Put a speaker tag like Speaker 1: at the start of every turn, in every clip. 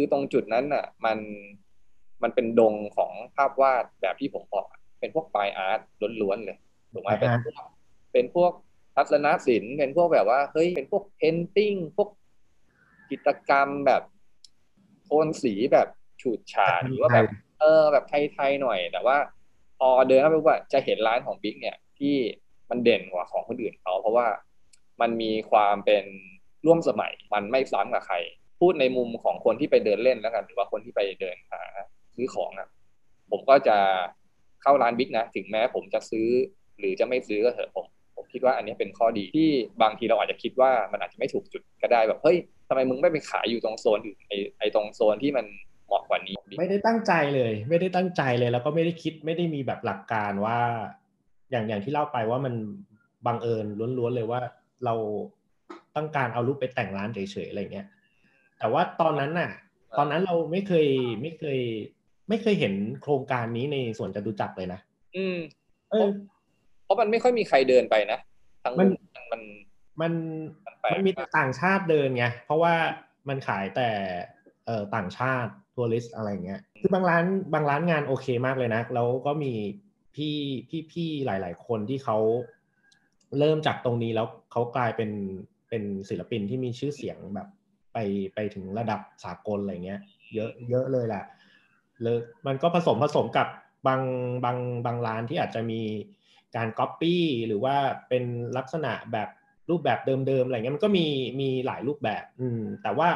Speaker 1: คือตรงจุดนั้นอะ มันมันเป็นดงของภาพวาดแบบที่ผมบอกเป็นพวกไฟอาร์ตล้วนๆเลยถูกไหมเป็นพวกเป็นพวกทัศนศิลป์เป็นพวกแบบว่าเฮ้ยเป็นพวกเพนติ้งพวกกิจกรรมแบบโทนสีแบบฉูดฉาดหรือว่าแบบ เออแบบไทยๆหน่อย แต่ว่าพอเดินเข้าไปว่าจะเห็นร้านของบิ๊กเนี่ย ที่มันเด่นกว่าของคนอื่นเขาเพราะว่ามันมีความเป็นร่วมสมัย มันไม่ซ้ำกับใคร พูดในมุมของคนที่ไปเดินเล่นแล้วกัน หรือว่าคนที่ไปเดินหาซื้อของอะ ผมก็จะเข้าร้านบิ๊กนะ ถึงแม้ผมจะซื้อ หรือจะไม่ซื้อก็เถอะผม ผมคิดว่าอันนี้เป็นข้อดีที่บางทีเราอาจจะคิดว่ามันอาจจะไม่ถูกจุดก็ได้แบบเฮ้ยทำไมมึงไม่ไปขายอยู่ตรงโซนอื่นไอไอตรงโซนที่มันเหมาะกว่านี้
Speaker 2: ไม่ได้ตั้งใจเลย ไม่ได้ตั้งใจเลย แล้วก็ไม่ได้คิดไม่ได้มีแบบหลักการว่า อย่างอย่างที่เล่าไปว่ามันบังเอิญล้วนๆเลยว่าเราต้องการเอารูปไปแต่งร้านเฉยๆอะไรเงี้ย แต่ว่าตอนนั้นน่ะ ตอนนั้นเราไม่เคยไม่เคย ไม่เคยเห็นโครงการนี้ในสวนจตุจักรเลยนะ
Speaker 1: อืม
Speaker 2: เออ
Speaker 1: เพราะมันไม่ค่อยมีใครเดินไปนะทั้ง
Speaker 2: มัน
Speaker 1: มัน
Speaker 2: มัน
Speaker 1: มันแปลก
Speaker 2: มันมีแต่ต่างชาติเดินไงเพราะว่ามันขายแต่เอ่อต่างชาติทัวริสอะไรเงี้ยคือบางร้านบางร้านงานโอเคมากเลยนะแล้วก็มีพี่พี่พี่หลาย ๆ คนที่เขาเริ่มจากตรงนี้แล้วเขากลายเป็นเป็นศิลปินที่มีชื่อเสียงแบบ ไปไปถึงระดับสากลอะไรเงี้ย เยอะเยอะเลยแหละเลยมันก็ผสมผสมกับบางบางบางร้านที่อาจจะมีการก๊อปปี้หรือว่าเป็นลักษณะแบบรูปแบบเดิมๆอะไรเงี้ยมันก็มีมีหลายรูปแบบ อืม แต่ว่า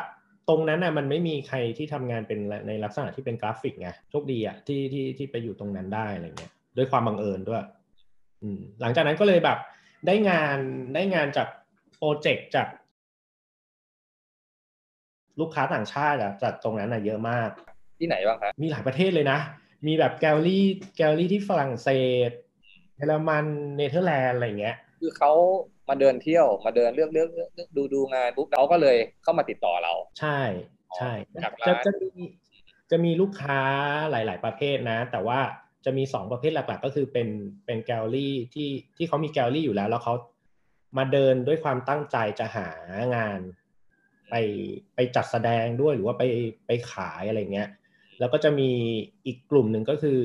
Speaker 2: ตรงนั้นน่ะมันไม่มีใครที่ทำงานเป็นในลักษณะที่เป็นกราฟิกไงโชคดีอะที่ที่ที่ไปอยู่ตรงนั้นได้อะไรเงี้ยด้วยความบังเอิญด้วย อืม หลังจากนั้นก็เลยแบบได้งานได้งานจาก project จาก ลูกค้าต่างชาติอะจากตรงนั้นอะเยอะมาก
Speaker 1: ที่ไหนบ้างฮะ
Speaker 2: มีหลายประเทศเลยนะ มีแบบ gallery gallery ที่ฝรั่งเศสเยอรมันเนเธอร์แลนด์อะไรเงี้ย
Speaker 1: คือเขามาเดินเที่ยวมาเดินเลือกเลือกเลือกเลือกดูดูงานปุ๊บเขาก็เลยเข้ามาติดต่อเรา
Speaker 2: ใช่ใช่
Speaker 1: จากร้าน
Speaker 2: จะจะมีจะมีลูกค้าหลาย ๆ ประเภทนะ แต่ว่าจะมีสองประเภทหลัก ๆ ก็คือเป็นเป็นแกลลี่ที่ที่เขามีแกลลี่อยู่แล้ว แล้วเขามาเดินด้วยความตั้งใจจะหางาน ไปไปจัดแสดงด้วยหรือว่าไปไปขายอะไรเงี้ย แล้วก็จะมีอีกกลุ่มหนึ่งก็คือ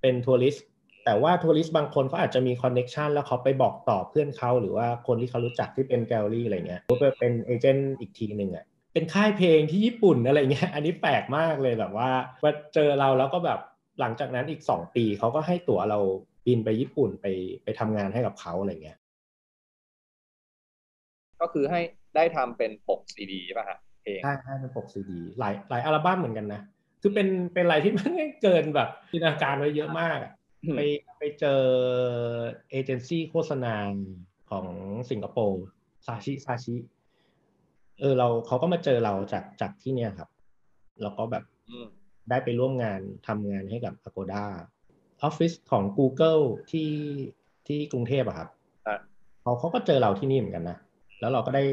Speaker 2: เป็นทัวริสต์แต่ว่า tourist บางคนเขาอาจจะมี connection แล้วเขาไปบอกต่อเพื่อนเขาหรือว่าคนที่เขารู้จักที่เป็นแกลลี่อะไรเงี้ยหรือว่าเป็น agent อีกทีหนึ่งอะเป็นค่ายเพลงที่ญี่ปุ่นอะไรเงี้ยอันนี้แปลกมากเลยแบบว่ามาเจอเราแล้วก็แบบหลังจากนั้นอีกสองปีเขาก็ให้ตั๋วเราบินไปญี่ปุ่นไปไปทำงานให้กับเขาอะไรเงี้ย
Speaker 1: ก็คือให้ ได้ทำเป็นปกซีดีป่ะฮะเพลง
Speaker 2: ใช่ใช่เป็นปกซีดีหลายหลายอัลบั้มเหมือนกันนะคือเป็นเป็นอะไรที่มันเกินแบบจินตนาการไว้เยอะมากอะ
Speaker 1: อืม
Speaker 2: ไปไปเจอเอเจนซี่โฆษณาของสิงคโปร์ซาชิซาชิเออเราเขาก็มาเจอเราจากจากที่เนี่ยครับ แล้วก็แบบ
Speaker 1: อืม
Speaker 2: ได้ไปร่วมงานทำงานให้กับ Agoda ออฟฟิศของ Google ที่ที่กรุงเทพอะครับ
Speaker 1: อะ
Speaker 2: เขาเขาก็เจอเราที่นี่เหมือนกันนะ แล้วเราก็ได้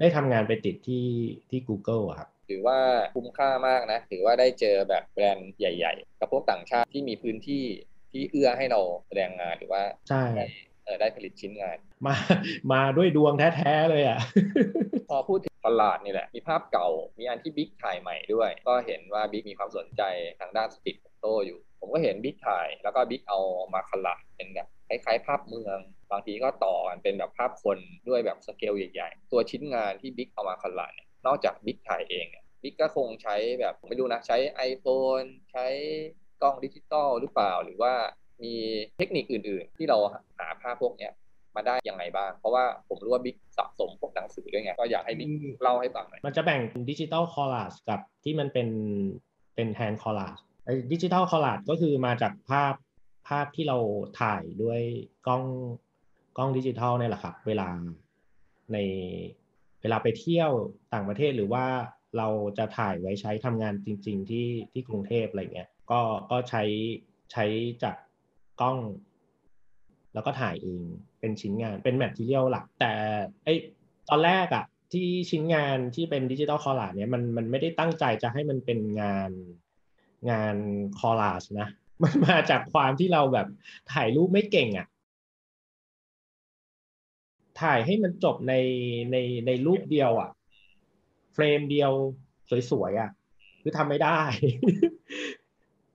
Speaker 2: ได้ทำงานไปติดที่ที่ Google อะครับ
Speaker 1: ถือว่าคุ้มค่ามากนะ ถือว่าได้เจอแบบแบรนด์ใหญ่ ๆ กับพวกต่างชาติที่มีพื้นที่ที่เอื้อให้เราแสดงงานหรือว่า
Speaker 2: ใช่
Speaker 1: ได้เออได้ผลิตชิ้นงาน
Speaker 2: มามาด้วยดวงแท้ๆเลยอะ
Speaker 1: พอพูดถึงตลาดนี่แหละ มีภาพเก่า มีอันที่บิ๊กถ่ายใหม่ด้วย ก็เห็นว่าบิ๊กมีความสนใจทางด้านสตรีทโฟโต้อยู่ ผมก็เห็นบิ๊กถ่าย แล้วก็บิ๊กเอามาคอลลาจเป็นแบบคล้ายๆ ภาพเมือง บางทีก็ต่อกันเป็นแบบภาพคนด้วยแบบสเกลใหญ่ๆ ตัวชิ้นงานที่บิ๊กเอามา collage เนี่ยนอกจากบิ๊กถ่ายเองเนี่ยบิ๊กก็คงใช้แบบไม่รู้นะ ใช้ iPhone ใช้กล้องดิจิตอลหรือเปล่า หรือว่ามีเทคนิคอื่นๆ ที่เราหาภาพพวกเนี้ยมาได้ยังไงบ้าง เพราะว่าผมรู้ว่าบิ๊กสะสมพวกหนังสือด้วยไง ก็อยากให้บิ๊กเล่าให้ฟังหน่อย
Speaker 2: มันจะแบ่ง digital collage กับที่มันเป็นเป็น hand collage ไอ้ digital collage ก็คือมาจากภาพภาพที่เราถ่ายด้วยกล้อง กล้องดิจิทัลเนี่ยแหละครับ เวลาในเวลาไปเที่ยวต่างประเทศหรือว่าเราจะถ่ายไว้ใช้ทำงานจริง ๆ ที่ที่กรุงเทพอะไรเงี้ยก็ก็ใช้ใช้จากกล้อง แล้วก็ถ่ายเองเป็นชิ้นงานเป็นแมททีเรียลหลัก แต่ไอตอนแรกอะที่ชิ้นงานที่เป็นดิจิตอลคอลลาจเนี่ยมันมันไม่ได้ตั้งใจจะให้มันเป็นงานงานคอลลาจนะ มันมาจากความที่เราแบบถ่ายรูปไม่เก่งอะ ถ่ายให้มันจบในในในรูปเดียวอะเฟรมเดียวสวยๆอะคือทำไม่ได้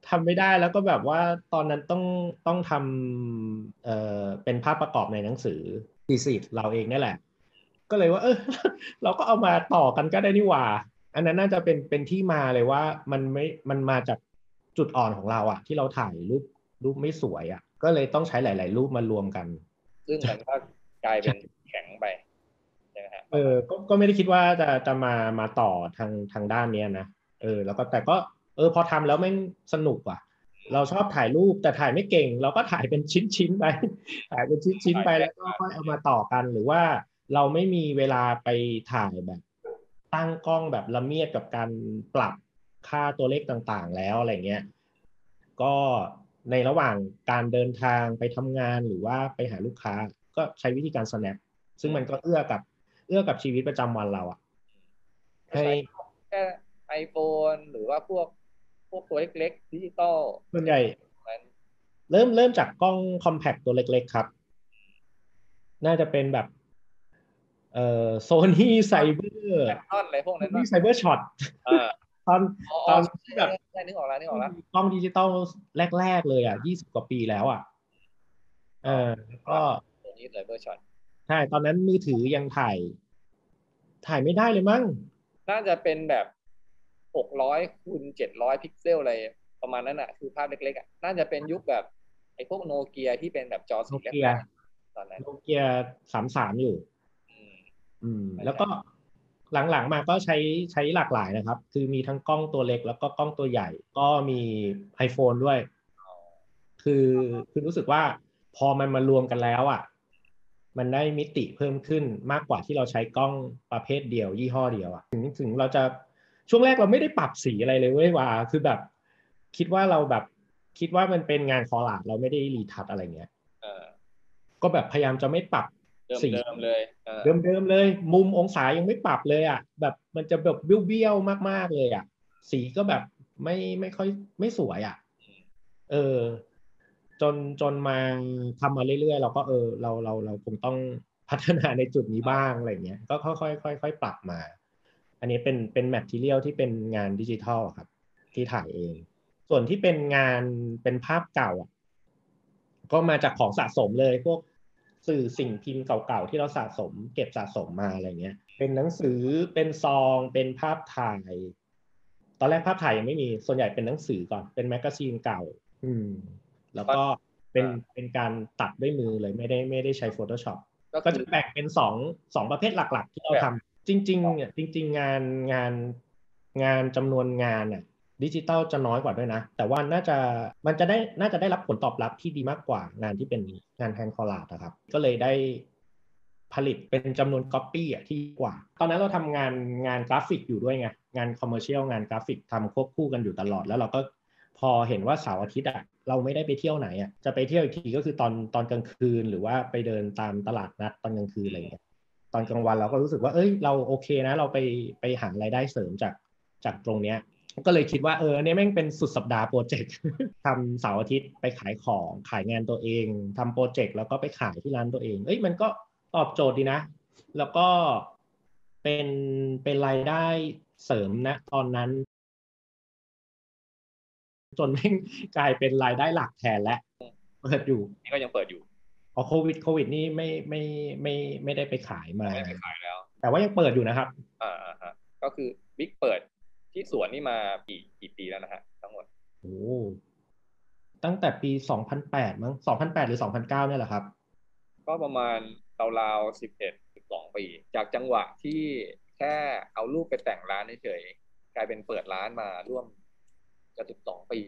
Speaker 2: ทำไม่ได้แล้วก็แบบว่าตอนนั้นต้องต้องทำเอ่อเป็นภาพประกอบในหนังสือทีสิทเราเองนี่แหละ ก็เลยว่าเออเราก็เอามาต่อกันก็ได้นี่หว่า อันนั้นน่าจะเป็นเป็นที่มาเลยว่ามันไม่มันมาจากจุดอ่อนของเราอะที่เราถ่ายรูปรูปไม่สวยอะก็เลยต้องใช้หลาย ๆ รูปมารวมกัน
Speaker 1: ซึ่งมันก็ กลายเป็นแข็งไปใช่ไหมฮะ
Speaker 2: เออก็ก็ไม่ได้คิดว่าจะจะมามาต่อทางทางด้านเนี้ยนะเออ แล้วก็แต่ก็ เออ พอทำแล้วแม่งสนุกว่ะ เราชอบถ่ายรูปแต่ถ่ายไม่เก่ง เราก็ถ่ายเป็นชิ้นชิ้นๆไป ถ่ายเป็นชิ้นชิ้นๆไปแล้วก็ค่อยเอามาต่อกันหรือว่าเราไม่มีเวลาไปถ่ายแบบ ตั้งกล้องแบบละเมียดกับการปรับค่าตัวเลขต่างๆ แล้วอะไรเงี้ย ก็ในระหว่างการเดินทางไปทำงานหรือว่าไปหาลูกค้า ก็ใช้วิธีการ snap ซึ่งมันก็เอื้อกับเอื้อกับชีวิตประจำวันเราอะให้
Speaker 1: แค่ไอโฟนหรือว่าพวกพวกตัวเล็กๆดิจิตอล
Speaker 2: ส่วนใหญ่
Speaker 1: มัน
Speaker 2: เริ่มเริ่มจากกล้องcompact ตัวเล็กๆครับ น่าจะเป็นแบบเอ่อ Sony Cyber
Speaker 1: แบตนอนอะไรพวก
Speaker 2: โซ
Speaker 1: นั้น
Speaker 2: นี่
Speaker 1: ปะ
Speaker 2: Cyber-shot เออต
Speaker 1: อ
Speaker 2: น
Speaker 1: อ๋อ
Speaker 2: ตอนที่แบบ
Speaker 1: ใช่นึกออกแล้วนึกออกแล้ว
Speaker 2: กล้องดิจิตอลแรก ๆ เลยอะยี่สิบกว่าปีแล้วอะเออแล้วก็
Speaker 1: ตัว นี้ Cyber-shot
Speaker 2: ใช่ตอนนั้นมือถือยังถ่าย ถ่ายไม่ได้เลยมั้ง
Speaker 1: น่าจะเป็นแบบหกร้อยคูณเจ็ดร้อยพิกเซลอะไรประมาณนั้นอะ คือภาพเล็กๆอะน่าจะเป็นยุคแบบไอ้พวกโนเกียที่เป็นแบบจอสี
Speaker 2: โน
Speaker 1: แร
Speaker 2: เกีย
Speaker 1: กๆตอนนั้น
Speaker 2: โนเกียสามสามอยู่
Speaker 1: อืม
Speaker 2: อืม
Speaker 1: ใช่
Speaker 2: แล้วก็หลังๆมาก็ใช้ใช้หลากหลายนะครับ คือมีทั้งกล้องตัวเล็กแล้วก็กล้องตัวใหญ่ ก็มี iPhone ด้วย คือคือรู้สึกว่าพอมันมารวมกันแล้วอะ มันได้มิติเพิ่มขึ้นมากกว่าที่เราใช้กล้องประเภทเดียว ยี่ห้อเดียวอะถึงถึงเราจะช่วงแรกเราไม่ได้ปรับสีอะไรเลยเว้ยว่าคือแบบ คิดว่าเราแบบคิดว่ามันเป็นงานคอลลาดเราไม่ได้รีทัชอะไรเงี้ย
Speaker 1: เออ
Speaker 2: ก็แบบพยายามจะไม่ปรับ
Speaker 1: เดิม
Speaker 2: สี
Speaker 1: เดิมเลยเออ
Speaker 2: เดิมๆเลย มุมองศายังไม่ปรับเลยอะ แบบมันจะแบบเบี้ยวๆมากๆเลยอะ สีก็แบบไม่ไม่ค่อยไม่สวยอะ เออ จนจนมาทำมาเรื่อยๆ เราก็เออเราเราเราคงต้องพัฒนาในจุดนี้บ้างอะไรเงี้ยก็ค่อยๆค่อยๆปรับมา อันนี้เป็นเป็น material ที่เป็นงานดิจิทัลอะครับ ที่ถ่ายเอง ส่วนที่เป็นงานเป็นภาพเก่าอะก็มาจากของสะสมเลยพวกสื่อสิ่งพิมพ์เก่าๆที่เราสะสม เก็บสะสมมาอะไรเงี้ย เป็นหนังสือเป็นซองเป็นภาพถ่าย ตอนแรกภาพถ่ายยังไม่มีส่วนใหญ่เป็นหนังสือก่อนเป็น magazine เก่า อืม แล้วก็เป็นเป็นการตัดด้วยมือเลยไม่ได้ไม่ได้ใช้ Photoshop
Speaker 1: ก็
Speaker 2: ก็
Speaker 1: คื
Speaker 2: จะแบ่งเป็นสองสองประเภทหลัก ๆ ที่เราทำจริงๆเนี่ยจริง ๆ งานงานงานจำนวนงานน่ะดิจิตอลจะน้อยกว่าด้วยนะ แต่ว่าน่าจะมันจะได้น่าจะได้รับผลตอบรับที่ดีมากกว่างานที่เป็นงาน hand collage นะครับ ก็เลยได้ผลิตเป็นจำนวนก๊อปปี้อะที่กว่า ตอนนั้นเราทำงานงานกราฟิกอยู่ด้วยไง งาน commercial งานกราฟิกทำควบคู่กันอยู่ตลอด แล้วเราก็ พอเห็นว่าเสาร์อาทิตย์อะเราไม่ได้ไปเที่ยวไหนอะจะไปเที่ยวอีกทีก็คือตอนตอนกลางคืนหรือว่าไปเดินตามตลาดนัดตอนกลางคืนอะไรอย่างเงี้ยตอนกลางวันเราก็รู้สึกว่า เอ้ย เราโอเคนะ เราไปไปหารายได้เสริมจากจากตรงเนี้ย ก็เลยคิดว่าเออเนี่ยแม่งเป็นสุดสัปดาห์โปรเจกต์ทำเสาร์อาทิตย์ไปขายของขายงานตัวเองทำโปรเจกต์แล้วก็ไปขายที่ร้านตัวเอง เอ้ยมันก็ตอบโจทย์ดีนะ แล้วก็เป็นเป็นรายได้เสริมนะตอนนั้น จนแม่งกลายเป็นรายได้หลักแทนแล้วเปิดอยู่
Speaker 1: นี่ก็ยังเปิดอยู่
Speaker 2: พอโควิดโควิดนี่ไม่ไม่ไม่ไม่ได้ไปขายมา
Speaker 1: ไม่ได้ขายแล้ว
Speaker 2: แต่ว่ายังเปิดอยู่นะครับ
Speaker 1: อ่าอ่าฮะก็คือบิ๊กเปิดที่สวนนี่มากี่กี่ปีแล้วนะฮะทั้งหมด
Speaker 2: โอ้ตั้งแต่ปี2008มั้ง2008หรือ2009เนี่ยแหละครับ
Speaker 1: ก็ประมาณราวๆสิบเอ็ดสิบสองปี จากจังหวะที่แค่เอารูปไปแต่งร้านเฉยๆกลายเป็นเปิดร้านมาร่วม จะสิบสองปี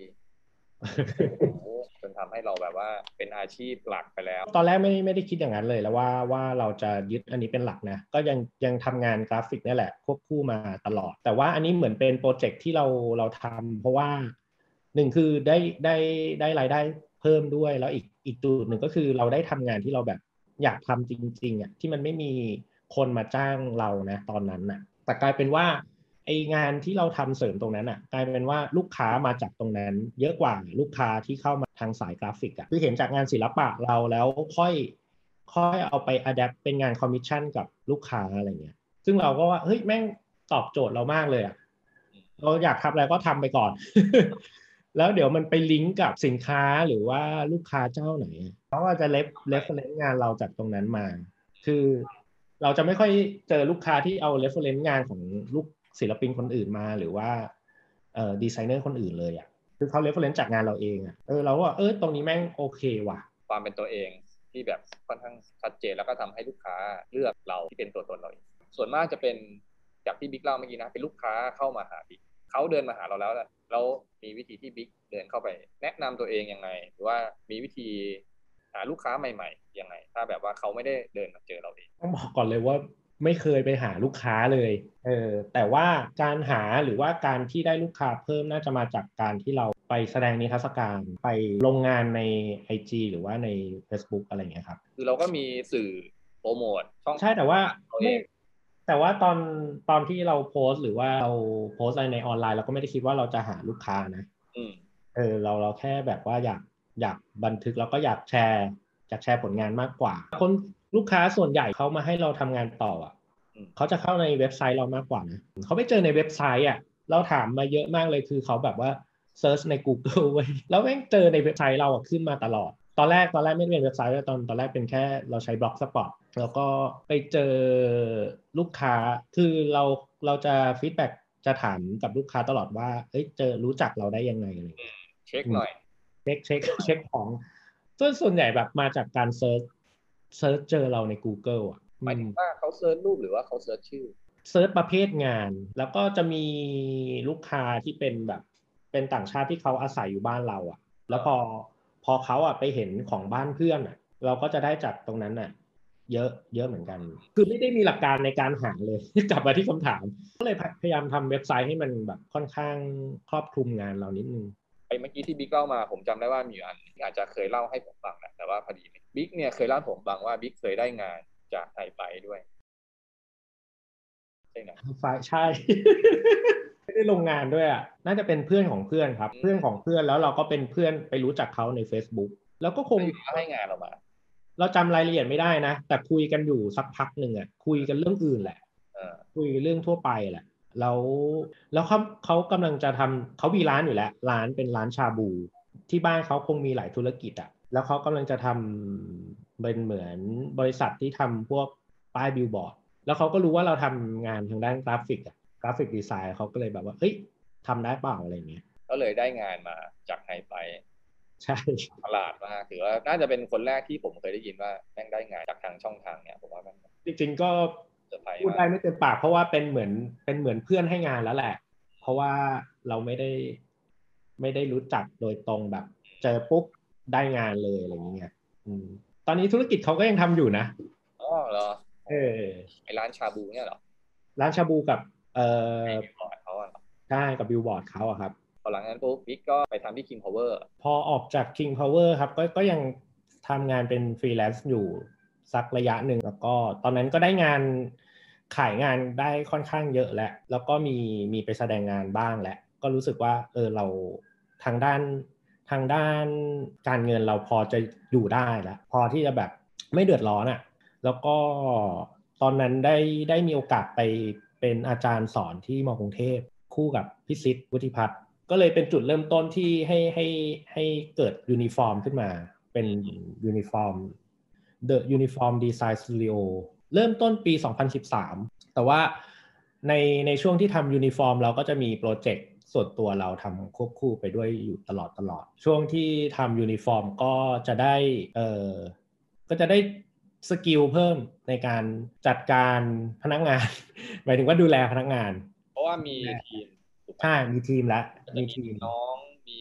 Speaker 1: จนทำให้เราแบบว่าเป็นอาชีพหลักไปแล้ว
Speaker 2: ตอนแรกไม่ไม่ได้คิดอย่างนั้นเลยแล้วว่าว่าเราจะยึดอันนี้เป็นหลักนะ ก็ยังยังทำงานกราฟิกนี่แหละควบคู่มาตลอด แต่ว่าอันนี้เหมือนเป็นโปรเจกต์ที่เราเราทำเพราะว่าหนึ่งคือได้ได้ได้รายได้เพิ่มด้วยแล้วอีกอีกจุดหนึ่งก็คือเราได้ทำงานที่เราแบบอยากทำจริงๆอะที่มันไม่มีคนมาจ้างเรานะตอนนั้นน่ะแต่กลายเป็นว่า ไอ้งานที่เราทำเสริมตรงนั้นอะกลายเป็นว่าลูกค้ามาจากตรงนั้น เยอะกว่าลูกค้าที่เข้ามาทางสายกราฟิกอะคือเห็นจากงานศิลปะเราแล้วค่อยค่อยเอาไป adapt เป็นงานคอมมิชชั่นกับลูกค้าอะไรเงี้ย ซึ่งเราก็ว่าเฮ้ยแม่งตอบโจทย์เรามากเลยอะเราอยากทำอะไรก็ทำไปก่อน แล้วเดี๋ยวมันไปลิงก์กับสินค้าหรือว่าลูกค้าเจ้าไหนเขาก็จะ ref reference งานเราจากตรงนั้นมา คือเราจะไม่ค่อยเจอลูกค้าที่เอา reference งานของลูก ศิลปินคนอื่นมาหรือว่าเอ่อดีไซเนอร์คนอื่นเลยอะคือเขา reference จากงานเราเองอะเออเราว่าเออตรงนี้แม่งโอเคว่ะ
Speaker 1: ความเป็นตัวเองที่แบบค่อนข้างชัดเจนแล้วก็ทำให้ลูกค้าเลือกเราที่เป็นตัวตนเราเองส่วนมากจะเป็นจากที่บิ๊กเล่าเมื่อกี้นะ เป็นลูกค้าเข้ามาหาบิ๊กเขาเดินมาหาเราแล้วแล้วมีวิธีที่บิ๊กเดินเข้าไป แนะนำตัวเองยังไง หรือว่ามีวิธีหาลูกค้าใหม่ๆยังไง ถ้าแบบว่าเขาไม่ได้เดินมาเจอเราเอง
Speaker 2: ต้องบอกก่อนเลยว่า ไม่เคยไปหาลูกค้าเลยเออแต่ว่าการหาหรือว่าการที่ได้ลูกค้าเพิ่มน่าจะมาจากการที่เราไปแสดงนิทรรศการไปลงงานใน IG หรือว่าใน Facebook อะไรเงี้ยครับ
Speaker 1: คือเราก็มีสื่อโปรโมทช่อง
Speaker 2: ใช่แต่ว่าไม่แต่ว่าตอนตอนที่เราโพสต์หรือว่าเราโพสต์อะไรในออนไลน์เราก็ไม่ได้คิดว่าเราจะหาลูกค้านะเออเราเราแค่แบบว่าอยากอยากบันทึกแล้วก็อยากแชร์อยากแชร์ผลงานมากกว่า คน ลูกค้าส่วนใหญ่เขามาให้เราทำงานต่ออะเขาจะเข้าในเว็บไซต์เรามากกว่านะเขาไม่เจอในเว็บไซต์อะ เราถามมาเยอะมากเลยคือเขาแบบว่า search ใน Google ไว้แล้วแม่งเจอในเว็บไซต์เราขึ้นมาตลอด ตอนแรกตอนแรกไม่ได้เป็นเว็บไซต์ตอนตอนแรกเป็นแค่เราใช้ Blogspot แล้วก็ไปเจอลูกค้าคือเราเราจะ feedback จะถามกับลูกค้าตลอดว่าเอ้ยเจอรู้จักเราได้ยังไงอะไร
Speaker 1: เช็คหน่อย
Speaker 2: เช็คเช็คเช็คของส่วนส่วนใหญ่แบบมาจากการ search search เจอเราใน Google อะ
Speaker 1: หมายถึงว่าเขา search รูปหรือว่าเขา search ชื่อ
Speaker 2: search ประเภทงาน แล้วก็จะมีลูกค้าที่เป็นแบบ เป็นต่างชาติที่เขาอาศัยอยู่บ้านเราอะ แล้วพอพอเขาอะไปเห็นของบ้านเพื่อนอะ เราก็จะได้จากตรงนั้นอะ เยอะเยอะเหมือนกัน คือไม่ได้มีหลักการในการหาเลยกลับมาที่คำถาม ก็เลยพยายามทำเว็บไซต์ให้มันแบบค่อนข้างครอบคลุมงานเรานิดนึง
Speaker 1: ไอ้เมื่อกี้ที่บิ๊กเล่ามาผมจำได้ว่ามีอันอาจจะเคยเล่าให้ผมฟังนะแต่ว่าพอดี บิ๊กเนี่ยเคยเล่าผมฟังว่าบิ๊กเคยได้งานจากไทยไปด้วยใช่ไหม
Speaker 2: ใช่ไม่ได้ลงงานด้วยอะน่าจะเป็นเพื่อนของเพื่อนครับ เพื่อนของเพื่อนแล้วเราก็เป็นเพื่อนไปรู้จักเขาใน Facebook แล้วก็คง
Speaker 1: ให้งานเรามา
Speaker 2: เราจำรายละเอียดไม่ได้นะ แต่คุยกันอยู่สักพักหนึ่งอะคุยกันเรื่องอื่นแหละคุยเรื่องทั่วไปแหละแล้วแล้วเขาเขากำลังจะทำเขามีร้านอยู่แล้ว ร้านเป็นร้านชาบู ที่บ้านเขาคงมีหลายธุรกิจอะ แล้วเขากำลังจะทำเป็นเหมือนบริษัทที่ทำพวกป้ายบิลบอร์ด แล้วเขาก็รู้ว่าเราทำงานทางด้านกราฟิกอะ graphic design เขาก็เลยแบบว่าเฮ้ยทำได้เปล่าอะไรเงี้ย
Speaker 1: ก็เลยได้งานมาจากไฮไป
Speaker 2: ใช่
Speaker 1: ประหลาดมากถือว่าน่าจะเป็นคนแรกที่ผมเคยได้ยินว่าแม่งได้งานจากทางช่องทางเนี้ยผมว่ามัน
Speaker 2: จริงๆก็พูดได้ไม่เต็มปากเพราะว่าเป็นเหมือนเป็นเหมือนเพื่อนให้งานแล้วแหละ เพราะว่าเราไม่ได้ ไม่ได้รู้จักโดยตรงแบบ เจอปุ๊บ ได้งานเลยอะไรอย่างเงี้ยตอนนี้ธุรกิจเขาก็ยังทำอยู่นะ
Speaker 1: อ๋อเหรอ
Speaker 2: เออ
Speaker 1: ไอ้ร้านชาบูเนี่ยเหรอ
Speaker 2: ร้านชาบูกับ เอ่
Speaker 1: อเขาอะ
Speaker 2: ใช่กับบิลบอร์ดเขาอะครับ
Speaker 1: พอหลังนั้นปุ๊บบิ๊กก็ไปทำที่ King Power
Speaker 2: พอออกจาก King Power ครับก็ก็ยังทำงานเป็นฟรีแลนซ์อยู่สักระยะหนึ่งแล้วก็ตอนนั้นก็ได้งานขายงานได้ค่อนข้างเยอะแล้ว แล้วก็มีมีไปแสดงงานบ้างแหละ ก็รู้สึกว่าเออเราทางด้าน ทางด้านการเงินเราพอจะอยู่ได้แล้วพอที่จะแบบไม่เดือดร้อนอะ่ะแล้วก็ตอนนั้นได้ได้มีโอกาสไปเป็นอาจารย์สอนที่มกรุงเทพคู่กับพิสิทธิ์วุฒิพัฒน์ก็เลยเป็นจุดเริ่มต้นที่ให้ให้ให้เกิดยูนิฟอร์มขึ้นมา เป็นยูนิฟอร์ม The Uniform Design Studio เริ่มต้นปี 2013 แต่ว่าในในช่วงที่ทำยูนิฟอร์มเราก็จะมีโปรเจกต์ ส่วนตัวเราทำควบคู่ไปด้วยอยู่ตลอดตลอด ช่วงที่ทำยูนิฟอร์มก็จะได้เออก็จะได้ skill เพิ่มในการจัดการพนักงาน หมายถึงว่าดูแลพนักงาน
Speaker 1: เพราะว่ามีทีม
Speaker 2: ใช่มีทีมแล้ว
Speaker 1: มีทีมน้องมี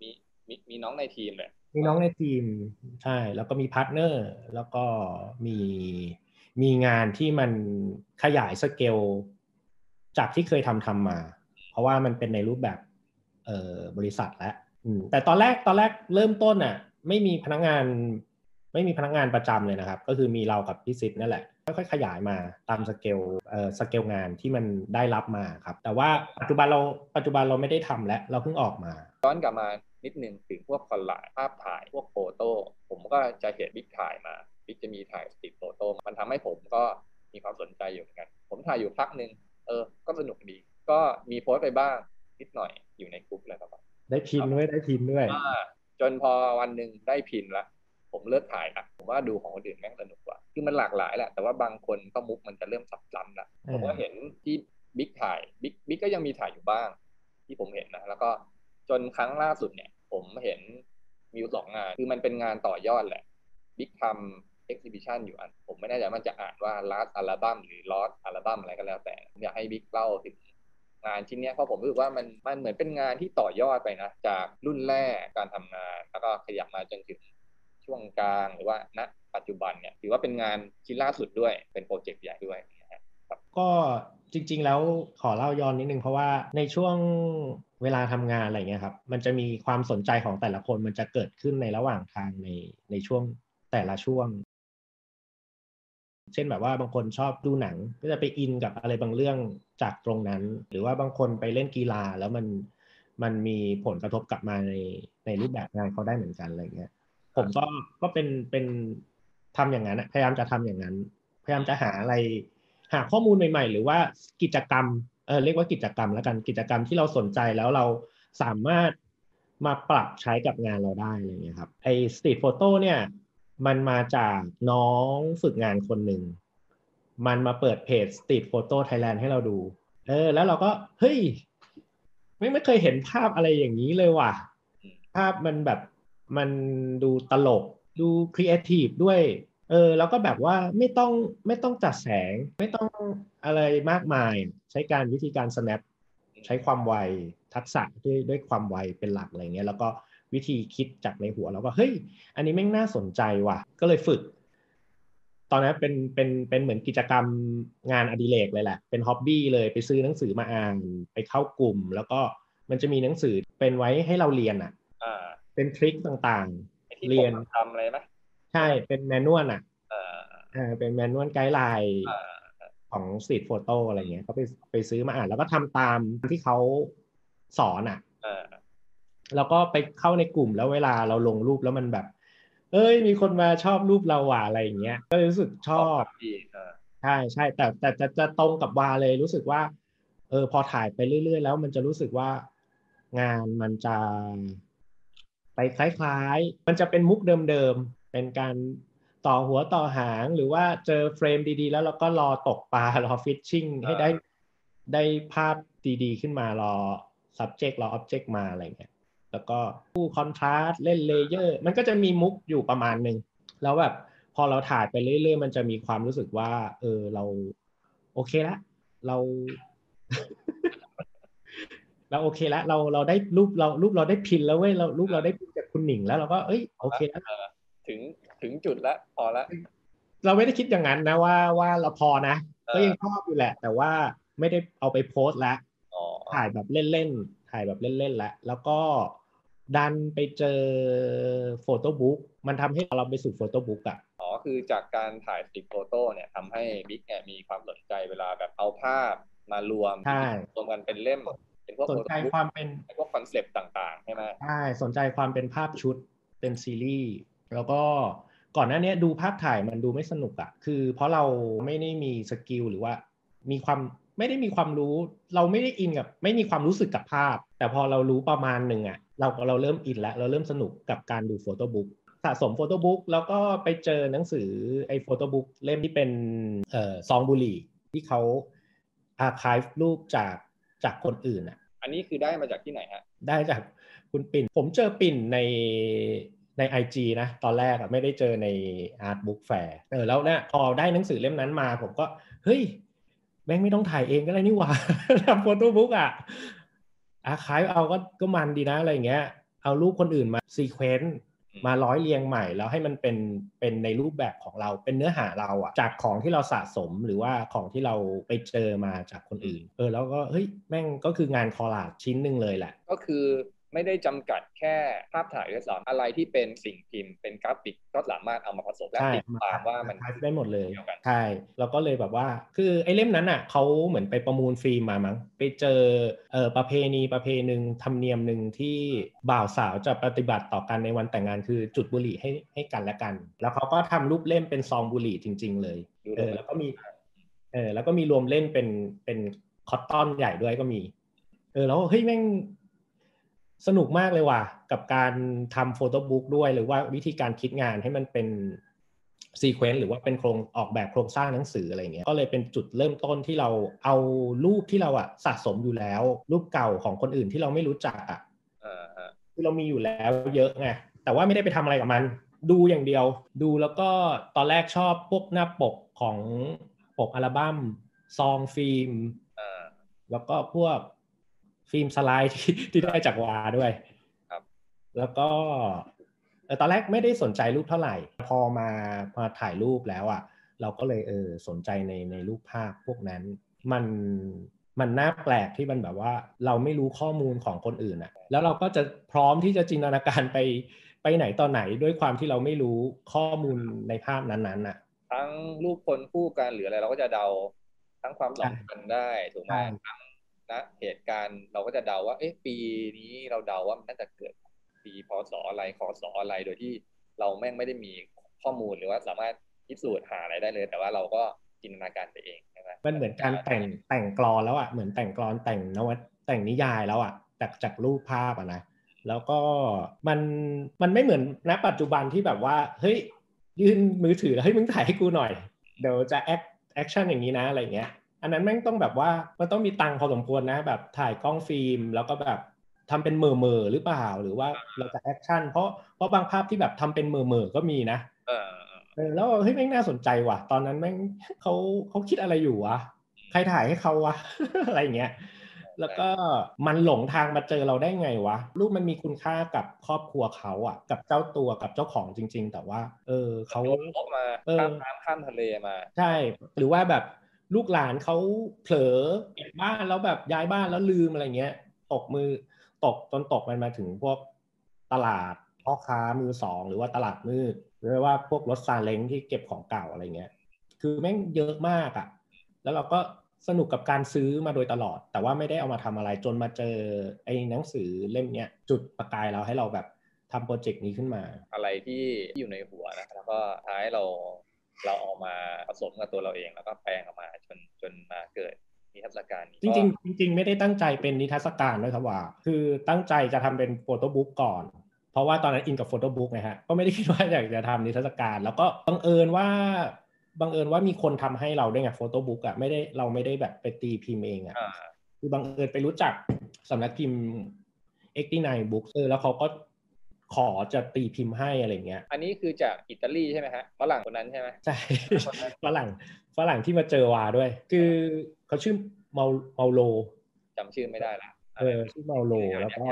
Speaker 1: มีมีมีน้องในทีมเลย
Speaker 2: มีน้องในทีมใช่ แล้วก็มี partner แล้วก็มีมีงานที่มันขยายสเกลจากที่เคยทำทำมา เพราะว่ามันเป็นในรูปแบบเอ่อบริษัทแล้วแต่ตอนแรกตอนแรกเริ่มต้นอะไม่มีพนักงาน ไม่มีพนักงานประจำเลยนะครับ ก็คือมีเรากับพี่ซิดนั่นแหละค่อยๆขยายมาตามสเกลเอ่อสเกลงานที่มันได้รับมาครับ แต่ว่าปัจจุบันเราปัจจุบันเราไม่ได้ทำแล้วเราเพิ่งออกมา
Speaker 1: ย้อนกลับมานิดนึงถึงพวกคอนไลน์ภาพถ่ายพวกโฟโต้ผมก็จะเห็นบิ๊กถ่ายมาบิ๊กจะมีถ่าย street photo มันทำให้ผมก็มีความสนใจอยู่เหมือนกัน ผมถ่ายอยู่พักหนึ่งเออก็สนุกดี ก็มีโพสต์ไปบ้างนิดหน่อยอยู่ในกลุ่มเลยครับ
Speaker 2: ได้ pin ด้วยได้ pin ด้วย
Speaker 1: จนพอวันหนึ่งได้ pin ละผมเลิกถ่ายละผมว่าดูของคนอื่นแม่งสนุกกว่า คือมันหลากหลายแหละ แต่ว่าบางคนก็มุกมันจะเริ่มซับซ้ำละผมก็เห็นที่บิ๊กถ่ายบิ๊กบิ๊กก็ยังมีถ่ายอยู่บ้าง ที่ผมเห็นนะแล้วก็จนครั้งล่าสุดเนี่ย ผมเห็นมีสองงาน คือมันเป็นงานต่อยอดแหละบิ๊กทำ exhibition อยู่อัน ผมไม่แน่ใจมันจะอ่านว่า last album หรือ lost album อะไรก็แล้วแต่อยากให้บิ๊กเล่าถึง งานชิ้นนี้เพราะผมรู้สึกว่ามันมันเหมือนเป็นงานที่ต่อยอดไปนะจากรุ่นแรกการทำงาน แล้วก็ขยับมาจนถึงช่วงกลางหรือว่าณปัจจุบันเนี่ยถือว่าเป็นงานชิ้นล่าสุดด้วยเป็นโปรเจกต์ใหญ่ด้วยครับ
Speaker 2: ก็จริง ๆ แล้วขอเล่าย้อนนิดนึงเพราะว่าในช่วงเวลาทำงานอะไรเงี้ยครับมันจะมีความสนใจของแต่ละคนมันจะเกิดขึ้นในระหว่างทางในในช่วงแต่ละช่วง เช่นแบบว่าบางคนชอบดูหนัง ก็จะไปอินกับอะไรบางเรื่อง จากตรงนั้น หรือว่าบางคนไปเล่นกีฬาแล้วมันมันมีผลกระทบกลับมาในในรูปแบบงานเขาได้เหมือนกันอะไรเงี้ยผมก็ก็เป็นเป็นทำอย่างนั้นพยายามจะทำอย่างนั้น พยายามจะหาอะไร หาข้อมูลใหม่ ๆ หรือว่ากิจกรรมเออเรียกว่ากิจกรรมแล้วกันกิจกรรมที่เราสนใจแล้วเราสามารถมาปรับใช้กับงานเราได้อะไรเงี้ยครับไอสตรีทโฟโต้เนี่ยมันมาจากน้องฝึกงานคนหนึ่ง มันมาเปิดเพจ Street Photo Thailand ให้เราดู เออ แล้วเราก็ เฮ้ย ไม่ไม่เคยเห็นภาพอะไรอย่างนี้เลยว่ะ ภาพมันแบบมันดูตลก ดูครีเอทีฟด้วย เออ แล้วก็แบบว่าไม่ต้องไม่ต้องจัดแสง ไม่ต้องอะไรมากมาย ใช้การวิธีการ snap ใช้ความไว ทักษะด้วยด้วยความไวเป็นหลักอะไรเงี้ย แล้วก็วิธีคิดจากในหัวแล้วก็เฮ้ย อันนี้แม่งน่าสนใจว่ะ ก็เลยฝึก ตอนนั้นเป็นเป็นเป็นเหมือนกิจกรรมงานอดิเรกเลยแหละ เป็น hobby เลยไปซื้อหนังสือมาอ่านไปเข้ากลุ่ม แล้วก็มันจะมีหนังสือเป็นไว้ให้เราเรียนอะ
Speaker 1: อ่า
Speaker 2: เป็น trick ต่างๆ เรียน
Speaker 1: ทำอะไรไหม
Speaker 2: ใช่เป็น manual อะ
Speaker 1: อ่า
Speaker 2: อ่าเป็น manual guideline
Speaker 1: อ่า
Speaker 2: ของ street photo อะไรเงี้ยก็ไปไปซื้อมาอ่าน แล้วก็ทำตามที่เขาสอนอะ
Speaker 1: อ่า
Speaker 2: แล้วก็ไปเข้าในกลุ่มแล้วเวลาเราลงรูปแล้วมันแบบ เอ้ยมีคนมาชอบรูปเราว่ะอะไรอย่างเงี้ย ก็รู้สึกชอบ
Speaker 1: ดีอ่า
Speaker 2: ใช่ใช่แต่แต่จะจะตรงกับวาเลยรู้สึกว่า เออพอถ่ายไปเรื่อยๆ แล้วมันจะรู้สึกว่างานมันจะไปคล้ายๆ มันจะเป็นมุกเดิมๆ เป็นการต่อหัวต่อหางหรือว่าเจอ frame ดีๆ แล้วเราก็รอตกปลารอ fishing ให้ได้ได้ภาพดีๆ ขึ้นมารอ subject รอ object มาอะไรเงี้ย แล้วก็พวก contrast เล่น layer มันก็จะมีมุกอยู่ประมาณหนึ่งแล้วแบบพอเราถ่ายไปเรื่อยๆ มันจะมีความรู้สึกว่า เออเรา โอเคละเราเราโอเคแล้วเราเราได้รูปเรารูปเราได้พินแล้วเว้ยเรารูปเราได้พินจากคุณหนิงแล้วเราก็เอ้ยโอเคแล้ว
Speaker 1: ถึงถึงจุดแล้วพอละ
Speaker 2: เราไม่ได้คิดอย่างนั้นนะว่าว่าเราพอนะก็ยังชอบอยู่แหละ แต่ว่าไม่ได้เอาไปโพสต์แล้ว
Speaker 1: อ๋อ
Speaker 2: ถ่ายแบบเล่นๆถ่ายแบบเล่นๆแล้วแล้วก็ ดันไปเจอ photobook มันทำให้เราไปสู่ photobook อะ
Speaker 1: อ๋อคือจากการถ่าย street photo เนี่ยทำให้บิ๊กเนี่ยมีความสนใจเวลาแบบเอาภาพมารวม
Speaker 2: ใช่
Speaker 1: รวมกันเป็นเล่มเป็นพวก
Speaker 2: สนใจความเป็น
Speaker 1: พวก concept ต่างๆใช่ไหม
Speaker 2: ใช่สนใจความเป็นภาพชุดเป็นซีรีส์แล้วก็ก่อนหน้านี้ดูภาพถ่ายมันดูไม่สนุกอะคือเพราะเราไม่ได้มี skill หรือว่า มีความ ไม่ได้มีความรู้ เราไม่ได้อินกับ ไม่มีความรู้สึกกับภาพ แต่พอเรารู้ประมาณหนึ่งอะเราเราเริ่มอินแล้วเราเริ่มสนุกกับการดู photobook สะสม photobook แล้วก็ไปเจอหนังสือไอ้ photobook เล่มที่เป็นเอ่อซองบุหรี่ที่เขา archive รูปจากจากคนอื่นอะ
Speaker 1: อันนี้คือได้มาจากที่ไหนฮะ
Speaker 2: ได้จากคุณปิ่น ผมเจอปิ่นในใน IG นะ ตอนแรกอะไม่ได้เจอใน Art Book Fair เออแล้วเนี่ยพอได้หนังสือเล่มนั้นมา ผมก็ เฮ้ย แม่งไม่ต้องถ่ายเองก็ได้นี่หว่าทำ photobook อะ archive เอาก็ก็มันดีนะอะไรเงี้ย เอารูปคนอื่นมา sequence มาร้อยเรียงใหม่ แล้วให้มันเป็นเป็นในรูปแบบของเราเป็นเนื้อหาเราอะจากของที่เราสะสมหรือว่าของที่เราไปเจอมาจากคนอื่น เออแล้วก็เฮ้ยแม่งก็คืองาน collage ชิ้นหนึ่งเลยแหละ
Speaker 1: ก็คือ ไม่ได้จำกัดแค่ภาพถ่ายด้วยซ้ำอะไรที่เป็นสิ่งพิมพ์เป็นกราฟิกก็สามารถเอามาผสมและ
Speaker 2: ใช่
Speaker 1: ติดตามว่ามัน
Speaker 2: ทได้หมดเลย
Speaker 1: เดียวกัน
Speaker 2: ใช่แล้วก็เลยแบบว่า คือไอ้เล่มนั้นอะเขาเหมือนไปประมูลฟิล์มมามั้งไปเจอเอ่อประเพณีประเพณีหนึ่งธรรมเนียมหนึ่งที่บ่าวสาวจะปฏิบัติต่อกันในวันแต่งงานคือจุดบุหรี่ให้ให้กันและกัน แล้วเขาก็ทำรูปเล่มเป็นซองบุหรี่จริง ๆ เลย
Speaker 1: ดู
Speaker 2: เออแล้วก็มีเออแล้วก็มีรวมเล่นเป็นเป็นคอตตอนใหญ่ด้วยก็มี เออแล้วเฮ้ยแม่ง สนุกมากเลยว่ะ กับการทำ photobook ด้วย หรือว่าวิธีการคิดงานให้มันเป็น sequence หรือว่าเป็นโครงออกแบบโครงสร้างหนังสืออะไรเงี้ย ก็เลยเป็นจุดเริ่มต้นที่เราเอารูปที่เราอะสะสมอยู่แล้ว รูปเก่าของคนอื่นที่เราไม่รู้จักอะ
Speaker 1: อ่าฮะ
Speaker 2: คือเรามีอยู่แล้วเยอะไงแต่ว่าไม่ได้ไปทำอะไรกับมัน ดูอย่างเดียว ดูแล้วก็ตอนแรกชอบพวกหน้าปกของปกอัลบั้มซองฟิล์ม
Speaker 1: อ่า
Speaker 2: แล้วก็พวก ฟิล์มสไลด์ที่ที่ได้จากวาด้วย
Speaker 1: ครับ
Speaker 2: แล้วก็เออตอนแรกไม่ได้สนใจรูปเท่าไหร่ พอมามาถ่ายรูปแล้วอะ่ะ เราก็เลยเออสนใจในในรูปภาพพวกนั้นมันมันน่าแปลกที่มันแบบว่า เราไม่รู้ข้อมูลของคนอื่นอะ่ะแล้วเราก็จะพร้อมที่จะจินตนาการไปไปไหนต่อไหนด้วยความที่เราไม่รู้ข้อมูลในภาพนั้นๆอะ
Speaker 1: ทั้งรูปคนคู่กันหรืออะไรเราก็จะเดา ทั้งความสัมพันธ์ได้ถูกไหม
Speaker 2: ใช่
Speaker 1: ทั้งะเหตุการณ์เราก็จะเดาว่า เอ๊ะปีนี้เราเดาว่ามันน่าจะเกิดปีพศอะไรคศอะไรโดยที่เราแม่งไม่ได้มีข้อมูลหรือว่าสามารถพิสูจน์หาอะไรได้เลย แต่ว่าเราก็จินตนาการไปเองใช่ไหม
Speaker 2: มันเหมือนการแต่งแต่งกรอนแล้วอะเหมือนแต่งกรอนแต่งนวัตแต่งนิยายแล้วอะจากจากรูปภาพอะนะแล้วก็มันมันไม่เหมือนณปัจจุบันที่แบบว่าเฮ้ยยื่นมือถือแล้วเฮ้ยมึงถ่ายให้กูหน่อย เดี๋ยวจะแอคแอคชั่นอย่างนี้นะอะไรเงี้ย อันนั้นแม่งต้องแบบว่ามันต้องมีตังค์พอสมควรนะ แบบถ่ายกล้องฟิล์ม แล้วก็แบบทำเป็นเหม่อเหม่อหรือเปล่า หรือว่าเราจะ action เพราะเพราะบางภาพที่แบบทำเป็นเหม่อเหม่อก็มีนะ
Speaker 1: เออ
Speaker 2: เออแล้วเฮ้ยแม่งน่าสนใจว่ะ ตอนนั้นแม่งเขาเขาคิดอะไรอยู่วะใครถ่ายให้เขาวะอะไรอย่างเงี้ยแล้วก็มันหลงทางมาเจอเราได้ไงวะรูปมันมีคุณค่ากับครอบครัวเขาอะกับเจ้าตัวกับเจ้าของจริง ๆ แต่ว่า เออเขา
Speaker 1: โดนลบมา
Speaker 2: เออ
Speaker 1: ข้ามน้ำข้ามทะเลมา
Speaker 2: ใช่ หรือว่าแบบ ลูกหลานเขาเผลอเก็บบ้านแล้วแบบย้ายบ้านแล้วลืมอะไรเงี้ย ตกมือตกจนตกมันมาถึงพวกตลาดพ่อค้ามือสอง หรือว่าตลาดมืดหรือว่าพวกรถซาเล้งที่เก็บของเก่าอะไรเงี้ย คือแม่งเยอะมากอะ่ะ แล้วเราก็สนุกกับการซื้อมาโดยตลอด แต่ว่าไม่ได้เอามาทำอะไรจนมาเจอไอ้หนังสือเล่มเนี้ยจุดประกายเราให้เราแบบทำ project นี้ขึ้นมา
Speaker 1: อะไรที่อยู่ในหัวนะแล้วก็ท้ายเรา เราเอามาผสมกับตัวเราเองแล้วก็แปลงออกมาจนจนมาเกิดนิทรรศการนี้
Speaker 2: จริงๆจริง ๆ ไม่ได้ตั้งใจเป็นนิทรรศการด้วยครับว่า คือตั้งใจจะทำเป็น photobook ก่อน เพราะว่าตอนนั้นอินกับ photobook นะฮะก็ไม่ได้คิดว่าอยากจะทำนิทรรศการ แล้วก็บังเอิญว่าบังเอิญว่ามีคนทำให้เราด้วยไง photobook อะไม่ได้เราไม่ได้แบบไปตีพิมพ์เองอะ
Speaker 1: อ่า
Speaker 2: คือบังเอิญไปรู้จักสำนักพิมพ์89 Books เออแล้วเขาก็ ขอจะตีพิมพ์ให้อะไรเงี้ย
Speaker 1: อันนี้คือจากอิตาลีใช่ไหมฮะฝรั่งคนนั้นใช่ไหม
Speaker 2: ใช่ฝรั่งฝรั่งที่มาเจอวาด้วย คือเขาชื่อเมาเมาโล
Speaker 1: จำชื่อไม่ได้ละ
Speaker 2: เออชื่อเมาโลแล้วก็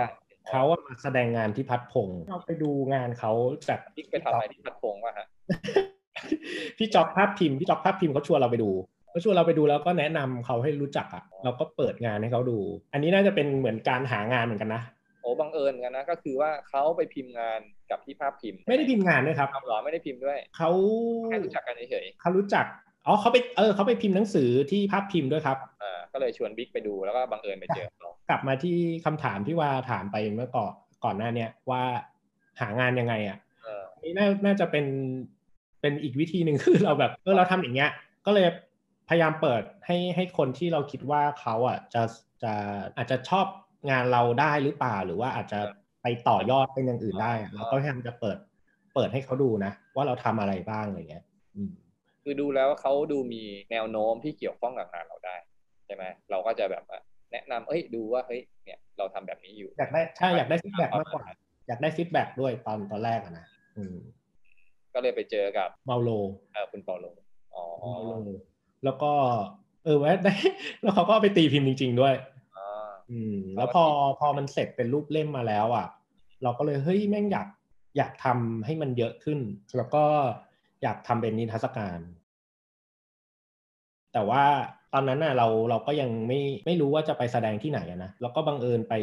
Speaker 2: เขาอะมาแสดงงานที่พัดพงศ์เราไปดูงานเขาจาก
Speaker 1: ที่ไปทำอะไรที่พัดพงว่าฮะ
Speaker 2: พี่จอกภาพพิมพ์พี่จอกภาพพิมพ์เขาชวนเราไปดูเขาชวนเราไปดูแล้วก็แนะนำเขาให้รู้จักอะเราก็เปิดงานให้เขาดู อันนี้น่าจะเป็นเหมือนการหางานเหมือนกันนะ
Speaker 1: โอ้บังเอิญกันนะก็คือว่าเขาไปพิมพ์งานกับที่ภาพพิมพ์
Speaker 2: ไม่ได้พิมพ์งานด้วยครับ
Speaker 1: เอาเหรอไม่ได้พิมพ์ด้วย
Speaker 2: เขา
Speaker 1: แค่รู้จักกันเฉย
Speaker 2: เขารู้จักอ๋อเขาไปเออเขาไปพิมพ์หนังสือที่ภาพพิมพ์ด้วยครับ
Speaker 1: ๆอ่าก็เลยชวนบิ๊กไปดูแล้วก็บังเอิญไปเจอเขา
Speaker 2: กลับมาที่คำถามที่ว่าถามไปเมื่อก่อนก่อนหน้าเนี้ยว่าหางานยังไงอะ
Speaker 1: เออ
Speaker 2: นี่น่าน่าจะเป็นเป็นอีกวิธีหนึ่งคือเราแบบเออเราทำอย่างเงี้ย ก็เลยพยายามเปิดให้ให้คนที่เราคิดว่าเขาอะจะจะอาจจะชอบ งานเราได้หรือเปล่า หรือว่าอาจจะไปต่อยอดเป็นอย่างอื่นได้อะเราก็พยายามจะเปิดเปิดให้เขาดูนะ ว่าเราทำอะไรบ้างอะไรเงี้ยอืม
Speaker 1: คือดูแล้วเขาดูมีแนวโน้มที่เกี่ยวข้องกับงานเราได้ใช่ไหมเราก็จะแบบว่าแนะนำเอ้ยดูว่าเฮ้ยเนี่ยเราทำแบบนี้อยู่
Speaker 2: อยากได้ใช่อยากได้ฟีดแบ็กมากกว่าอยากได้ feedback ด้วยตอนตอนแรกอะนะอืม
Speaker 1: ก็เลยไปเจอกับ
Speaker 2: เปาโล
Speaker 1: เออคุณเปาโลอ๋อ
Speaker 2: เปาโลแล้วก็ เออแวะได้แล้วเขาก็เอาไปตีพิมพ์จริง ๆ ด้วย
Speaker 1: อ่า
Speaker 2: อืมแล้วพอพอมันเสร็จเป็นรูปเล่มมาแล้วอะ เราก็เลยเฮ้ยแม่งอยากอยากทำให้มันเยอะขึ้น แล้วก็อยากทำเป็นนิทรรศการ แต่ว่าตอนนั้นน่ะเราเราก็ยังไม่ไม่รู้ว่าจะไปแสดงที่ไหนอะนะแล้วก็บังเอิญไป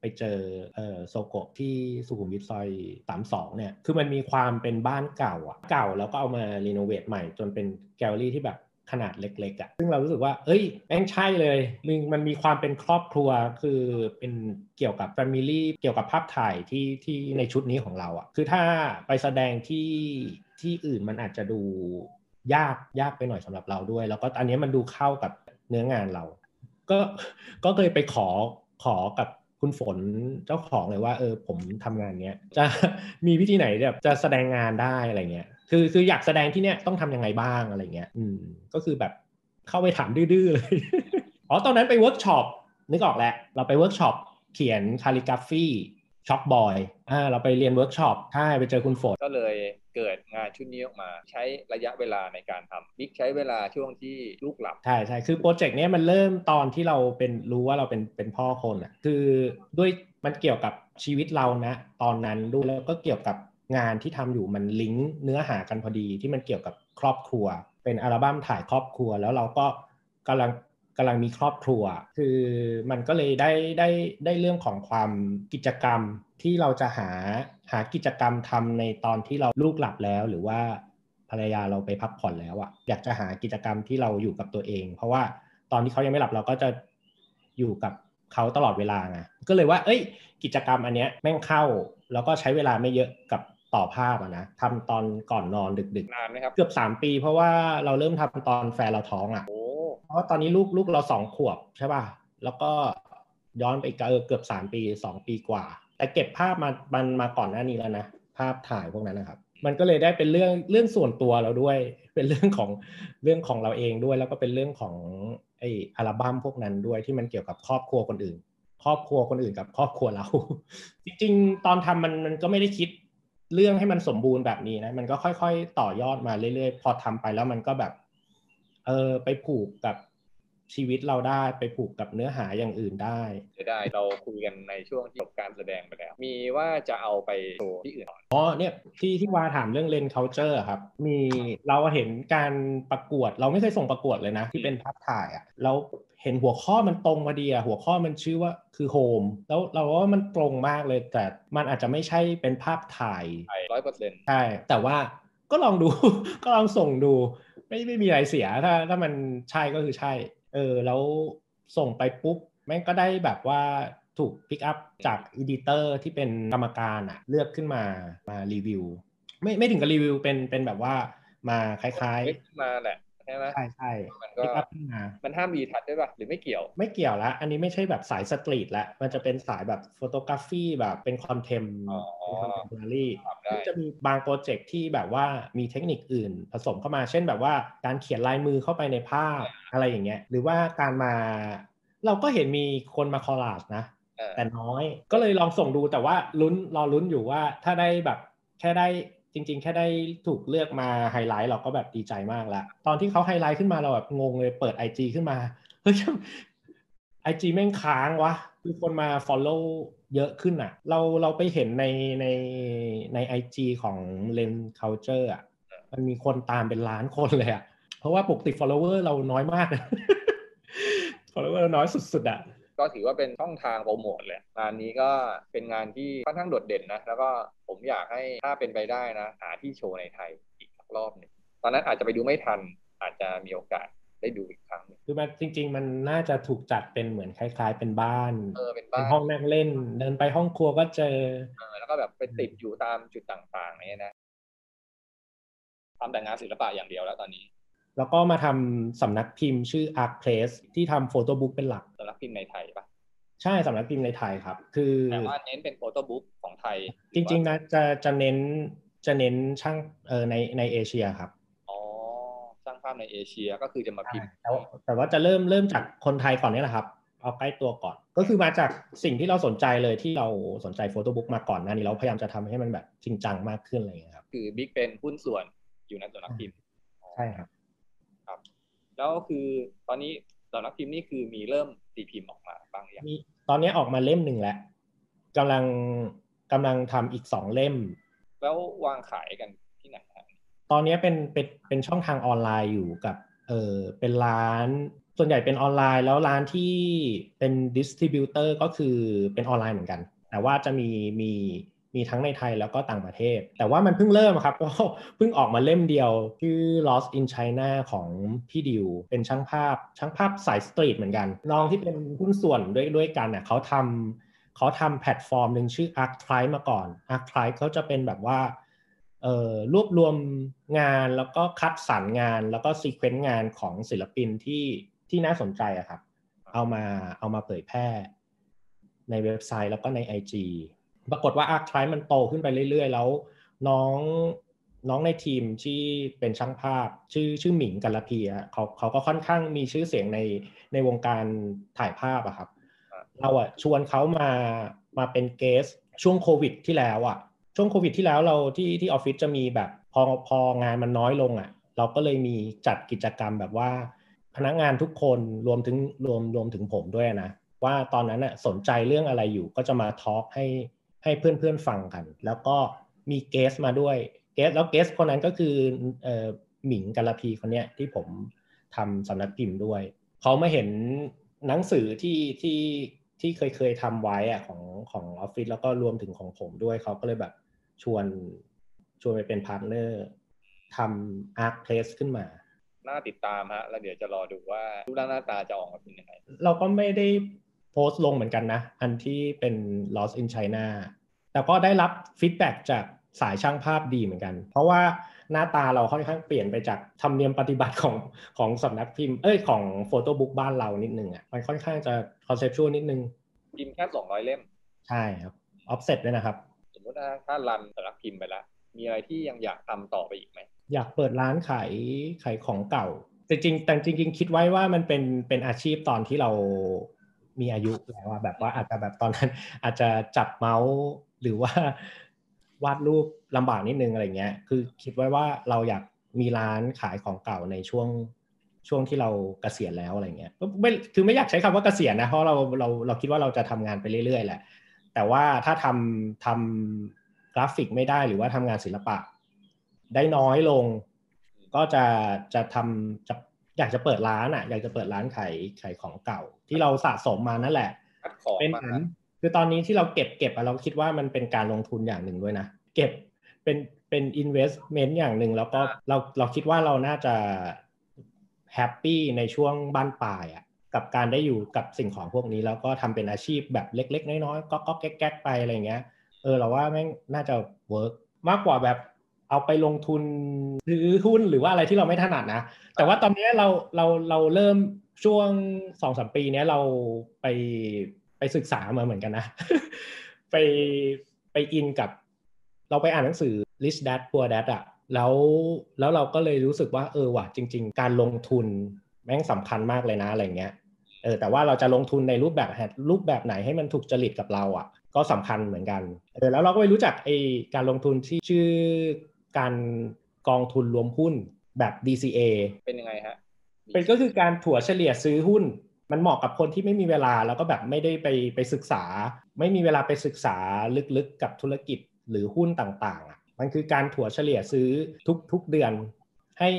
Speaker 2: ไปเจอเอ่อโซโกะที่สุขุมวิทซอยสามสองเนี่ย คือมันมีความเป็นบ้านเก่าอะเก่าแล้วก็เอามารีโนเวทใหม่จนเป็นแกลเลอรี่ที่แบบ ขนาดเล็กๆอะซึ่งเรารู้สึกว่า เอ้ยแม่งใช่เลยมันมันมีความเป็นครอบครัวคือเป็นเกี่ยวกับ Family เกี่ยวกับภาพถ่ายที่ที่ในชุดนี้ของเราอะคือถ้าไปแสดงที่ที่อื่นมันอาจจะดูยากยากไปหน่อยสำหรับเราด้วย แล้วก็อันนี้มันดูเข้ากับเนื้องานเรา ก็ก็เคยไปขอขอกับคุณฝนเจ้าของเลยว่าเออผมทำงานเนี้ยจะมีวิธีไหนแบบจะแสดงงานได้อะไรเงี้ย คือคืออยากแสดงที่เนี้ยต้องทำยังไงบ้างอะไรเงี้ย อืมก็คือแบบเข้าไปถามดื้อๆเลยอ๋อตอนนั้นไปเวิร์กช็อปนึกออกแล้วเราไปเวิร์กช็อปเขียน calligraphy Chalkboy อ่าเราไปเรียนเวิร์กช็อปใช่ไปเจอคุณฝน
Speaker 1: ก็เลยเกิดงานชุดนี้ออกมา ใช้ระยะเวลาในการทำบิ๊กใช้เวลาช่วงที่ลูกหลับ
Speaker 2: ใช่ใช่คือโปรเจกต์นี้มันเริ่มตอนที่เราเป็นรู้ว่าเราเป็นเป็นพ่อคนอะคือด้วยมันเกี่ยวกับชีวิตเรานะ ตอนนั้นด้วยแล้วก็เกี่ยวกับ งานที่ทำอยู่มันลิงก์เนื้อหากันพอดีที่มันเกี่ยวกับครอบครัว เป็นอัลบั้มถ่ายครอบครัว แล้วเราก็กำลังกำลังมีครอบครัว คือมันก็เลยได้ได้ได้เรื่องของความกิจกรรมที่เราจะหาหากิจกรรมทำในตอนที่เราลูกหลับแล้ว หรือว่าภรรยาเราไปพักผ่อนแล้วอะอยากจะหากิจกรรมที่เราอยู่กับตัวเอง เพราะว่าตอนที่เขายังไม่หลับเราก็จะอยู่กับเขาตลอดเวลาไงก็เลยว่า เอ้ย กิจกรรมอันเนี้ยแม่งเข้า แล้วก็ใช้เวลาไม่เยอะกับ ต่อภาพอะนะทำตอนก่อนนอนดึก
Speaker 1: ๆนานไหมครับ
Speaker 2: เกือบสามปี เพราะว่าเราเริ่มทำตอนแฟนเราท้องอะเพราะว่าตอนนี้ลูกลูกเราสองขวบใช่ป่ะแล้วก็ย้อนไปเกือบสามปีสองปีกว่า แต่เก็บภาพมามันมาก่อนหน้านี้แล้วนะภาพถ่ายพวกนั้นนะครับ มันก็เลยได้เป็นเรื่องเรื่องส่วนตัวเราด้วย เป็นเรื่องของเรื่องของเราเองด้วย แล้วก็เป็นเรื่องของไออัลบั้มพวกนั้นด้วยที่มันเกี่ยวกับครอบครัวคนอื่น ครอบครัวคนอื่นกับครอบครัวเรา จริงๆ ตอนทำมันมันก็ไม่ได้คิด เรื่องให้มันสมบูรณ์แบบนี้นะ มันก็ค่อย ๆ ต่อยอดมาเรื่อยๆ พอทำไปแล้วมันก็แบบ เออไปผูกกับ ชีวิตเราได้ไปผูกกับเนื้อหาอย่างอื่นได้
Speaker 1: จะได้เราคุยกันในช่วงที่จบการแสดงไปแล้ว มีว่าจะเอาไปโชว์ที่อื่น
Speaker 2: อ๋อเนี่ยที่ที่วาถามเรื่องเลนเคาเจอร์ครับ มีเราเห็นการประกวด เราไม่เคยส่งประกวดเลยนะ ที่เป็นภาพถ่ายอะเราเห็นหัวข้อมันตรงมาดีอะหัวข้อมันชื่อว่าคือโฮมแล้วเราว่ามันตรงมากเลยแต่มันอาจจะไม่ใช่เป็นภาพถ่าย
Speaker 1: ร้อยเปอร์เซ็นต์
Speaker 2: ใช่แต่ว่าก็ลองดูก็ลองส่งดู ไม่ไม่มีอะไรเสียถ้าถ้ามันใช่ก็คือใช่ เออแล้วส่งไปปุ๊บแม่งก็ได้แบบว่าถูก pick up จาก editor ที่เป็นกรรมการอะเลือกขึ้นมามารีวิว ไม่ไม่ถึงกับรีวิวเป็นเป็นแบบว่ามาคล้าย
Speaker 1: ๆมาแหละ ใช่ไหม
Speaker 2: ใช่ใช่
Speaker 1: มันก็มันห้าม retouch ด้วยป่ะหรือไม่เกี่ยว
Speaker 2: ไม่เกี่ยวละอันนี้ไม่ใช่แบบสาย street ละมันจะเป็นสายแบบ photography แบบเป็น contem เป็น contemporaryจะมีบาง project ที่แบบว่ามีเทคนิคอื่นผสมเข้ามา เช่นแบบว่าการเขียนลายมือเข้าไปในภาพอะไรอย่างเงี้ยหรือว่าการมา เราก็เห็นมีคนมา collage นะแต่น้อยก็เลยลองส่งดูแต่ว่าลุ้นรอลุ้นอยู่ว่าถ้าได้แบบแค่ได้ จริง ๆ แค่ได้ถูกเลือกมาไฮไลท์เราก็แบบดีใจมากแล้วตอนที่เขาไฮไลท์ขึ้นมาเราแบบงงเลยเปิด IG ขึ้นมาเฮ้ย IG แม่งค้างวะคือคนมา Follow เยอะขึ้นอะ เราเราไปเห็นในในในไอจของ Len Culture อะมันมีคนตามเป็นล้านคนเลยอะ เพราะว่าปกติ follower เราน้อยมาก follower น้อยสุดๆอะ
Speaker 1: ก็ถือว่าเป็นช่องทางโปรโมทเลยงานนี้ก็เป็นงานที่ค่อนข้างโดดเด่นนะ แล้วก็ผมอยากให้ถ้าเป็นไปได้นะ หาที่โชว์ในไทยอีกสักรอบหนึ่งตอนนั้นอาจจะไปดูไม่ทันอาจจะมีโอกาสได้ดูอีกครั้ง
Speaker 2: คือมันจริง ๆ มันน่าจะถูกจัดเป็นเหมือนคล้าย ๆ เป็นบ้าน
Speaker 1: เออเป็นบ้าน
Speaker 2: ห้องนั่งเล่น เดินไปห้องครัวก็เจอ
Speaker 1: เออแล้วก็แบบไปติดอยู่ตามจุดต่างๆนี่นะทำแต่งานศิลปะอย่างเดียวแล้วตอนนี้
Speaker 2: แล้วก็มาทำสำนักพิมพ์ชื่อ Arc Place ที่ทำโฟโต้บุ๊กเป็นหลัก
Speaker 1: สำนักพิมพ์ในไทยปะ
Speaker 2: ใช่สำนักพิมพ์ในไทยครับ คือ
Speaker 1: แต่ว่าเน้นเป็นโฟโต้บุ๊กของไทย
Speaker 2: จริงๆนะจะจะเน้นจะเน้นช่างเออในในเอเชียครับ
Speaker 1: อ๋อช่างภาพในเอเชียก็คือจะมาพิมพ์
Speaker 2: แต่ว่าจะเริ่มเริ่มจากคนไทยก่อนนี่แหละครับ เอาใกล้ตัวก่อน ก็คือมาจากสิ่งที่เราสนใจเลยที่เราสนใจโฟโต้บุ๊กมาก่อนนะนี่เราพยายามจะทำให้มันแบบจริงจังมากขึ้นอะไรอย่างเงี้ยครับ
Speaker 1: คือบิ๊กเป็นหุ้นส่วนอยู่ในสำนักพิมพ์
Speaker 2: ใช่ครับ
Speaker 1: ครับ แล้วคือตอนนี้สำนักพิมพ์นี่คือมีเริ่มตีพิมพ์ออกมาบ้างอย่าง
Speaker 2: ตอนนี้ออกมาเล่มหนึ่งแล้วกำลังกำลังทำอีกสองเล่ม
Speaker 1: แล้ววางขายกันที่ไหน
Speaker 2: ตอนนี้เป็นเป็นเป็นช่องทางออนไลน์อยู่กับเออเป็นร้านส่วนใหญ่เป็นออนไลน์แล้วร้านที่เป็น distributor ก็คือเป็นออนไลน์เหมือนกัน แต่ว่าจะมีมี มีทั้งในไทยแล้วก็ต่างประเทศ แต่ว่ามันเพิ่งเริ่มครับ ก็เพิ่งออกมาเล่มเดียว ชื่อ Lost in China ของพี่ดิว เป็นช่างภาพช่างภาพสาย street เหมือนกัน น้องที่เป็นหุ้นส่วนด้วยด้วยกันเน่ยเขาทำเขาทำแพลตฟอร์มหนึ่งชื่อ Arctribe มาก่อน Arctribe เขาจะเป็นแบบว่าเอ่อรวบรวมงานแล้วก็คัดสรรงานแล้วก็ sequence งานของศิลปินที่ที่น่าสนใจอะครับ เอามาเอามาเผยแพร่ในเว็บไซต์แล้วก็ใน IG ปรากฏว่า Arc t r i มันโตขึ้นไปเรื่อย ๆ แล้ว น้องน้องในทีมที่เป็นช่างภาพชื่อชื่อหมิงกัลพีอะเขาเขาก็ค่อนข้างมีชื่อเสียงในในวงการถ่ายภาพอะครับ เราอะชวนเขามามาเป็นเกสช่วงโควิด ที่แล้วอะช่วงโควิด ที่แล้วเราที่ที่ออฟฟิศจะมีแบบพอพองานมันน้อยลงอะเราก็เลยมีจัดกิจกรรมแบบว่า พนักงานทุกคนรวมถึงรวมรวมถึงผมด้วยนะว่าตอนนั้นน่ะสนใจเรื่องอะไรอยู่ก็จะมาทอล์กให้ ให้เพื่อนๆฟังกัน แล้วก็มีเกสมาด้วยเกสแล้วเกสคนนั้นก็คือเอ่อหมิงกัลพีคนเนี้ยที่ผมทำสำนักพิมพ์ด้วย เขามาเห็นหนังสือที่ที่ที่เคยเคยทำไว้อะของของออฟฟิศแล้วก็รวมถึงของผมด้วยเขาก็เลยแบบชวนชวนไปเป็น partner ทำ Art Press ขึ้นมา
Speaker 1: น่าติดตามฮะแล้วเดี๋ยวจะรอดูว่ารูปร่างหน้าตาจะออกมาเป็นยังไง
Speaker 2: เราก็ไม่ได้ โพสต์ลงเหมือนกันนะ อันที่เป็น Lost in China แต่ก็ได้รับ feedback จากสายช่างภาพดีเหมือนกัน เพราะว่าหน้าตาเราค่อนข้างเปลี่ยนไปจากธรรมเนียมปฏิบัติของของสำนักพิมพ์เอ้ยของ photobook บ้านเรานิดนึงอะมันค่อนข้างจะ conceptual นิดนึง
Speaker 1: พิมพ์แค่สองร้อยเล่ม
Speaker 2: ใช่ครับออฟเซ็ตด้วยนะครับ
Speaker 1: สมมติว่าถ้า run สำนักพิมพ์ไปแล้ว มีอะไรที่ยังอยากทำต่อไปอีกไหม
Speaker 2: อยากเปิดร้านขายขายของเก่าแต่จริงแต่จริง ๆ คิดไว้ว่ามันเป็นเป็นอาชีพตอนที่เรา มีอายุแล้วอะแบบว่าอาจจะแบบตอนนั้น อาจจะจับเมาส์หรือว่าวาดรูปลำบากนิดนึงอะไรเงี้ย คือคิดไว้ว่าเราอยากมีร้านขายของเก่าในช่วงช่วงที่เราเกษียณแล้วอะไรเงี้ยไม่คือไม่อยากใช้คำว่าเกษียณนะเพราะเราเราเราคิดว่าเราจะทำงานไปเรื่อยๆแหละแต่ว่าถ้าทำทำกราฟิกไม่ได้หรือว่าทำงานศิลปะ ได้น้อยลง ก็จะจะทำจะ อยากจะเปิดร้านอะ อยากจะเปิดร้านขายขายของเก่า ที่เราสะสมมานั่นแหละ
Speaker 1: คัดของ
Speaker 2: เป็น
Speaker 1: มา
Speaker 2: เหมือนคือตอนนี้ที่เราเก็บเก็บอะเราคิดว่ามันเป็นการลงทุนอย่างหนึ่งด้วยนะ เก็บเป็นเป็น investment อย่างหนึ่งแล้วก็เราเราคิดว่าเราน่าจะ happy ในช่วงบั้นปลายอะกับการได้อยู่กับสิ่งของพวกนี้ แล้วก็ทำเป็นอาชีพแบบเล็ก ๆ น้อยๆก็ก๊อกแก๊กๆไปอะไรเงี้ยเออเราว่าแม่งน่าจะ workมากกว่าแบบ เอาไปลงทุนซื้อหุ้นหรือว่าอะไรที่เราไม่ถนัดนะ แต่ว่าตอนนี้เราเราเราเริ่มช่วงสองสามปีนี้เราไปไปศึกษามาเหมือนกันนะ ไปไปอินกับ เราไปอ่านหนังสือ Rich Dad Poor Dad อะแล้วแล้วเราก็เลยรู้สึกว่าเออว่ะจริง ๆ การลงทุนแม่งสำคัญมากเลยนะอะไรเงี้ยเออแต่ว่าเราจะลงทุนในรูปแบบรูปแบบไหนให้มันถูกจริตกับเราอะ ก็สำคัญเหมือนกันเออแล้วเราก็ไปรู้จักไอการลงทุนที่ชื่อ การกองทุนรวมหุ้นแบบ DCA
Speaker 1: เป็นยังไงฮะ
Speaker 2: เป็นก็คือการถั่วเฉลี่ยซื้อหุ้น มันเหมาะกับคนที่ไม่มีเวลาแล้วก็แบบไม่ได้ไปไปศึกษา ไม่มีเวลาไปศึกษาลึกๆกับธุรกิจหรือหุ้นต่างๆอะมันคือการถั่วเฉลี่ยซื้อทุกทุกเดือน ให้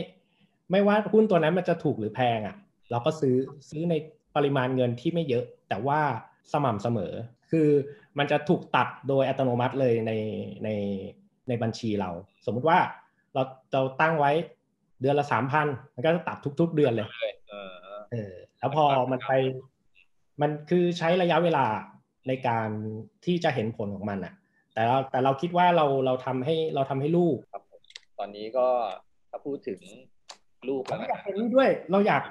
Speaker 2: ไม่ว่าหุ้นตัวนั้นมันจะถูกหรือแพงอะ เราก็ซื้อซื้อในปริมาณเงินที่ไม่เยอะ แต่ว่าสม่ำเสมอ คือมันจะถูกตัดโดยอัตโนมัติเลยในใน ในบัญชีเรา สมมุติว่าเราเราตั้งไว้เดือนละสามพันมันก็จะตัดทุก ๆ เดือนเลย
Speaker 1: เออ
Speaker 2: เออแล้วพอมันไป มันคือใช้ระยะเวลาในการที่จะเห็นผลของมันอะแต่เราแต่เราคิดว่าเราเราทำให้เราทำให้ลูก
Speaker 1: ครับผมตอนนี้ก็ถ้าพูดถึงลูก
Speaker 2: เรา
Speaker 1: แล้ว
Speaker 2: อยาก
Speaker 1: นะ
Speaker 2: เป็นนี่ด้วย เราอยาก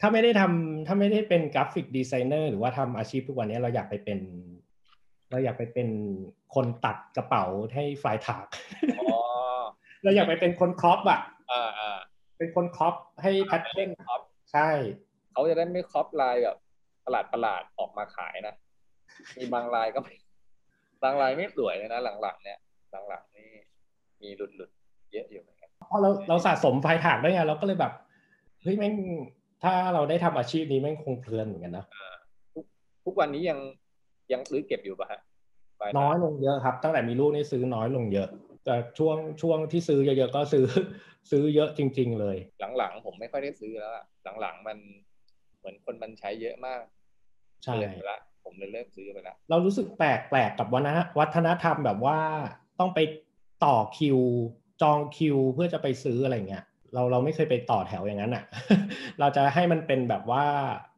Speaker 2: ถ้าไม่ได้ทำถ้าไม่ได้เป็น graphic designer หรือว่าทำอาชีพทุกวันนี้เราอยากไปเป็น เราอยากไปเป็น คนตัดกระเป๋าให้ Freitag
Speaker 1: อ๋อ
Speaker 2: เราอยากไปเป็นคน crop อะ
Speaker 1: อ่าอ่า
Speaker 2: เป็นคน crop ให้ pattern
Speaker 1: ครับ
Speaker 2: ใช่
Speaker 1: เขาจะได้ไม่ crop ลายแบบประหลาดประหลาดๆออกมาขายนะ มีบางลายก็ไม่บางลายไม่สวยเลยนะ หลังๆเนี่ย หลังๆนี่มีหลุดหลุดๆเยอะอยู่เหมือนกัน
Speaker 2: พอเราเราสะสมไฟถากได้ไงเราก็เลยแบบเฮ้ยแม่งถ้าเราได้ทำอาชีพนี้แม่งคงเพลินเหมือนกันนะ
Speaker 1: ทุกวันนี้ยังยังซื้อเก็บอยู่ป่ะฮะปลายทาง
Speaker 2: น้อยลงเยอะครับ ตั้งแต่มีลูกนี่ซื้อน้อยลงเยอะ แต่ช่วงช่วงที่ซื้อเยอะๆก็ซื้อซื้อเยอะจริง ๆ เลย
Speaker 1: หลังๆ ผมไม่ค่อยได้ซื้อแล้วอะหลังๆมันเหมือนคนมันใช้เยอะมาก
Speaker 2: ใช่
Speaker 1: เลยไปละผมเลยเลิกซื้อไปละ
Speaker 2: เรารู้สึกแปลกแปลกกับวัฒนวัฒนธรรมแบบว่าต้องไปต่อคิวจองคิวเพื่อจะไปซื้ออะไรเงี้ย เราเราไม่เคยไปต่อแถวอย่างนั้นอะ เราจะให้มันเป็นแบบว่า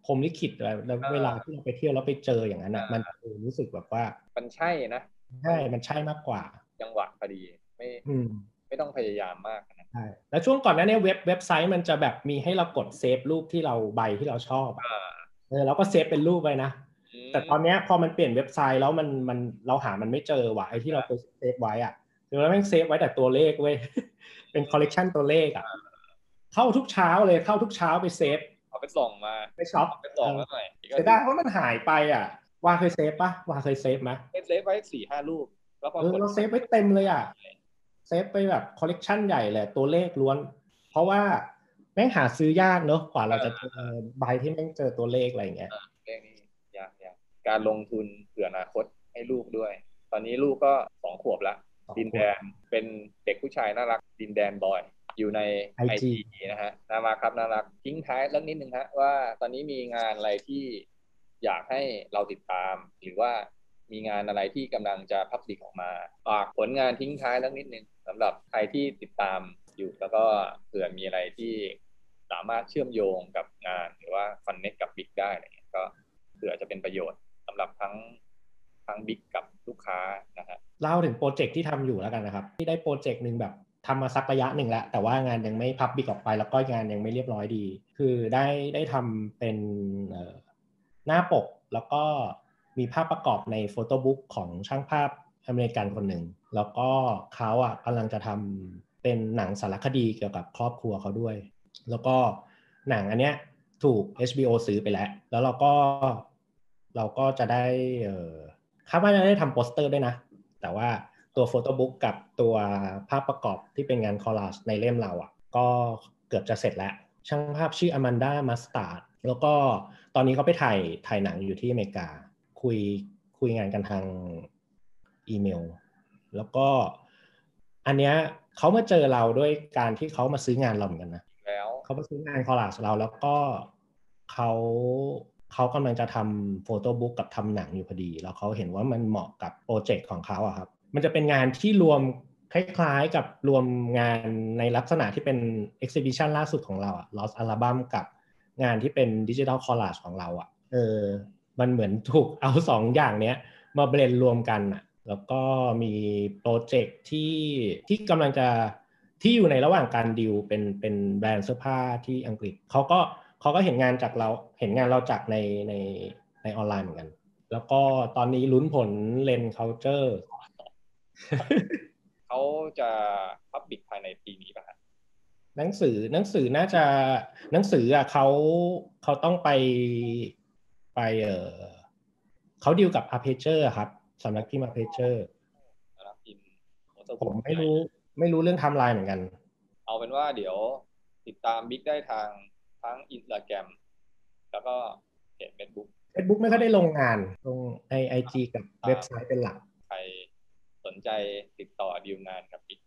Speaker 2: พรหมลิขิตอะไรแล้วเวลาที่เราไปเที่ยวแล้วไปเจออย่างนั้นอะ มันรู้สึกแบบว่า
Speaker 1: มันใช่นะ
Speaker 2: ใช่มันใช่มากกว่า
Speaker 1: จังหวะพอดีไม่
Speaker 2: อืม
Speaker 1: ไม่ต้องพยายามมากนะ
Speaker 2: ใช่แล้วช่วงก่อนหนั้นเนี่ยเว็บเว็บไซต์มันจะแบบมีให้เรากดเซฟรูปที่เราใบที่เราชอบอะ
Speaker 1: อ่า
Speaker 2: เออเราก็ save เป็นรูปไปนะแต่ตอนเนี้ยพอมันเปลี่ยนเว็บไซต์แล้วมันมันเราหามันไม่เจอว่ะไอ้ที่เราเคย save ไว้อะ เดี๋ยวเราแม่ง save ไว้แต่ตัวเลขเว้ยเป็นคอลเลกชันตัวเลขอะเข้าทุกเช้าเลยเข้าทุกเช้าไป save
Speaker 1: เอาไปส่งมา
Speaker 2: ไป shop
Speaker 1: เอาไปส่งแล้วหน่อย
Speaker 2: เสียดายเพราะมันหายไปอะว่าเคย save ปะว่าเคย save ไหม
Speaker 1: save ไว้สี่ห้ารูป แล้วพอ
Speaker 2: เออก
Speaker 1: ด
Speaker 2: เรา save ไว้เต็มเลยอะ save ไปแบบคอลเลกชันใหญ่เลยตัวเลขล้วน เพราะว่าแม่งหาซื้อยากเนอะกว่าเราจะเจอใบที่แม่งเจอตัวเลขอะไรอย่างเงี้ย
Speaker 1: เรื่องนี้ยากยากการลงทุนเผื่ออนาคตให้ลูกด้วย ตอนนี้ลูกก็สองขวบละ
Speaker 2: สองขวบ
Speaker 1: ดินแดนเป็นเด็กผู้ชายน่ารักดินแดนบอยอยู่ในไอ
Speaker 2: IG
Speaker 1: จีนะฮะน่ารักครับน่ารักทิ้งท้ายเรื่องนิดนึงฮะว่าตอนนี้มีงานอะไรที่อยากให้เราติดตาม หรือว่ามีงานอะไรที่กำลังจะพับลิกออกมาฝากผลงานทิ้งท้ายเรื่องนิดนึงสำหรับใครที่ติดตามอยู่แล้วก็เผื่อมีอะไรที่สามารถเชื่อมโยงกับงานหรือว่าคอนเน็กกับบิ๊กได้อะไรเงี้ยก็เผื่อจะเป็นประโยชน์สำหรับทั้ง ทั้งบิ๊กกับลูกค้านะฮะ
Speaker 2: เล่าถึงโปรเจกต์ที่ทำอยู่แล้วกันนะครับ ที่ได้โปรเจกต์หนึ่งแบบทำมาสักระยะหนึ่งแล้ว แต่ว่างานยังไม่พับบิกออกไป แล้วก็งานยังไม่เรียบร้อยดี คือได้ได้ทำเป็นหน้าปกแล้วก็มีภาพประกอบใน photobook ของช่างภาพอเมริกันคนหนึ่ง แล้วก็เขาอะกำลังจะทำเป็นหนังสารคดีเกี่ยวกับครอบครัวเขาด้วย แล้วก็หนังอันเนี้ยถูก HBO ซื้อไปแล้ว แล้วเราก็เราก็จะได้เอ คาดว่าจะได้ทำโปสเตอร์ด้วยนะ แต่ว่าตัว photobook กับตัวภาพประกอบที่เป็นงาน collage ในเล่มเราอะ ก็เกือบจะเสร็จแล้ว ช่างภาพชื่ออแมนดามัสตาร์ดแล้วก็ตอนนี้เขาไปถ่ายถ่ายหนังอยู่ที่อเมริกา คุยคุยงานกันทางอีเมล แล้วก็อันเนี้ยเขามาเจอเราด้วยการที่เขามาซื้องานเราเหมือนกันนะ
Speaker 1: แล้ว
Speaker 2: เขาไปซื้องาน collage เราแล้วก็เขา เขากำลังจะทำ photobook กับทำหนังอยู่พอดี แล้วเขาเห็นว่ามันเหมาะกับ project ของเขาอะครับ มันจะเป็นงานที่รวมคล้ายๆกับรวมงานในลักษณะที่เป็น exhibition ล่าสุดของเราอะ Lost Album กับงานที่เป็นดิจิทัลคอลลาจของเราอะเออ มันเหมือนถูกเอาสองอย่างเนี้ยมาเบลนรวมกันอะแล้วก็มีโปรเจกต์ที่ที่กำลังจะที่อยู่ในระหว่างการดิวเป็นเป็นแบรนด์เสื้อผ้าที่อังกฤษเขาก็เขาก็เห็นงานจากเราเห็นงานเราจากในในในออนไลน์เหมือนกัน แล้วก็ตอนนี้ลุ้นผลเลน culture
Speaker 1: เขาจะพับบิกภายในปีนี้ป่ะฮะ
Speaker 2: หนังสือหนังสือน่าจะหนังสืออะเขาเขาต้องไปไปเออเขาดิวกับ a r p e g e r ครับสำนักพิมพ์ a r p e g e r
Speaker 1: สำหรับพิมพ์
Speaker 2: ผมไม่รู้ไม่รู้เรื่องไทม์ไลน์เหมือนกัน
Speaker 1: เอาเป็นว่าเดี๋ยวติดตามบิ๊กได้ทาง ทั้งอินสตาแกรมแล้วก็เพจเฟซบุ๊ก
Speaker 2: Facebook ไม่ค่อยได้ลงงานลงใน IG กับเว็บไซต์เป็นหลัก
Speaker 1: ใครสนใจติดต่อดีลงานกับบิ๊ก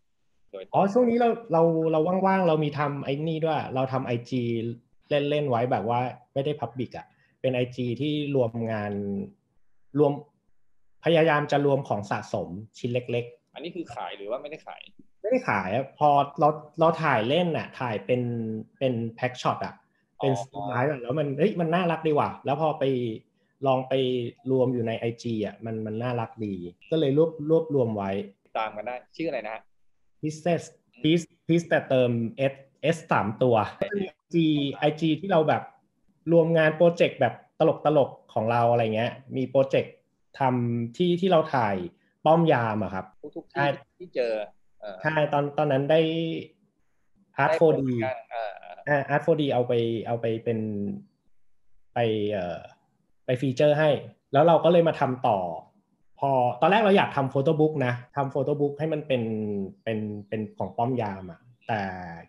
Speaker 1: โดยต
Speaker 2: อ๋
Speaker 1: ร
Speaker 2: องช่วงนี้เราเราเราว่างๆ เรามีทำไอ้นี่ด้วย เราทำ IG เล่นๆไว้แบบว่าไม่ได้ public อะเป็น IG ที่รวมงานรวมพยายามจะรวมของสะสมชิ้นเล็ก
Speaker 1: อันนี้คือขายหรือว่าไม่ได้ขาย
Speaker 2: ๆไม่ได้ขายอะพอเราเราถ่ายเล่นอะ ถ่ายเป็นเป็น pack shot อะ เป็น
Speaker 1: อ๋อ
Speaker 2: สไลด์อะแล้วมันเฮ้ยมันน่ารักดีว่ะแล้วพอไปลองไปรวมอยู่ใน IG อะมันมันน่ารักดี ก็เลยรวบรวบรวมไว้
Speaker 1: ติดตามกันได้ ชื่ออะไรนะฮะ
Speaker 2: pieces piece piece แต่เติม s s สามตัว IG IG ที่เราแบบรวมงาน project แบบตลกตลกๆของเราอะไรเงี้ย มี project ทำที่ที่เราถ่ายป้อมยามอะครับ
Speaker 1: ทุกทุกๆ
Speaker 2: ใช่
Speaker 1: ที่ที่เจอเออ
Speaker 2: ใช่ตอนตอนนั้นได้ Art
Speaker 1: ได้
Speaker 2: 4D
Speaker 1: ผลงาน อ่าอ่า
Speaker 2: อ่า Art 4D เอาไปเอาไปเป็นไปเอ่อไป feature ให้ แล้วเราก็เลยมาทำต่อ พอตอนแรกเราอยากทำ photobook นะทำ photobook ให้มันเป็นเป็นเป็นของป้อมยามอะแต่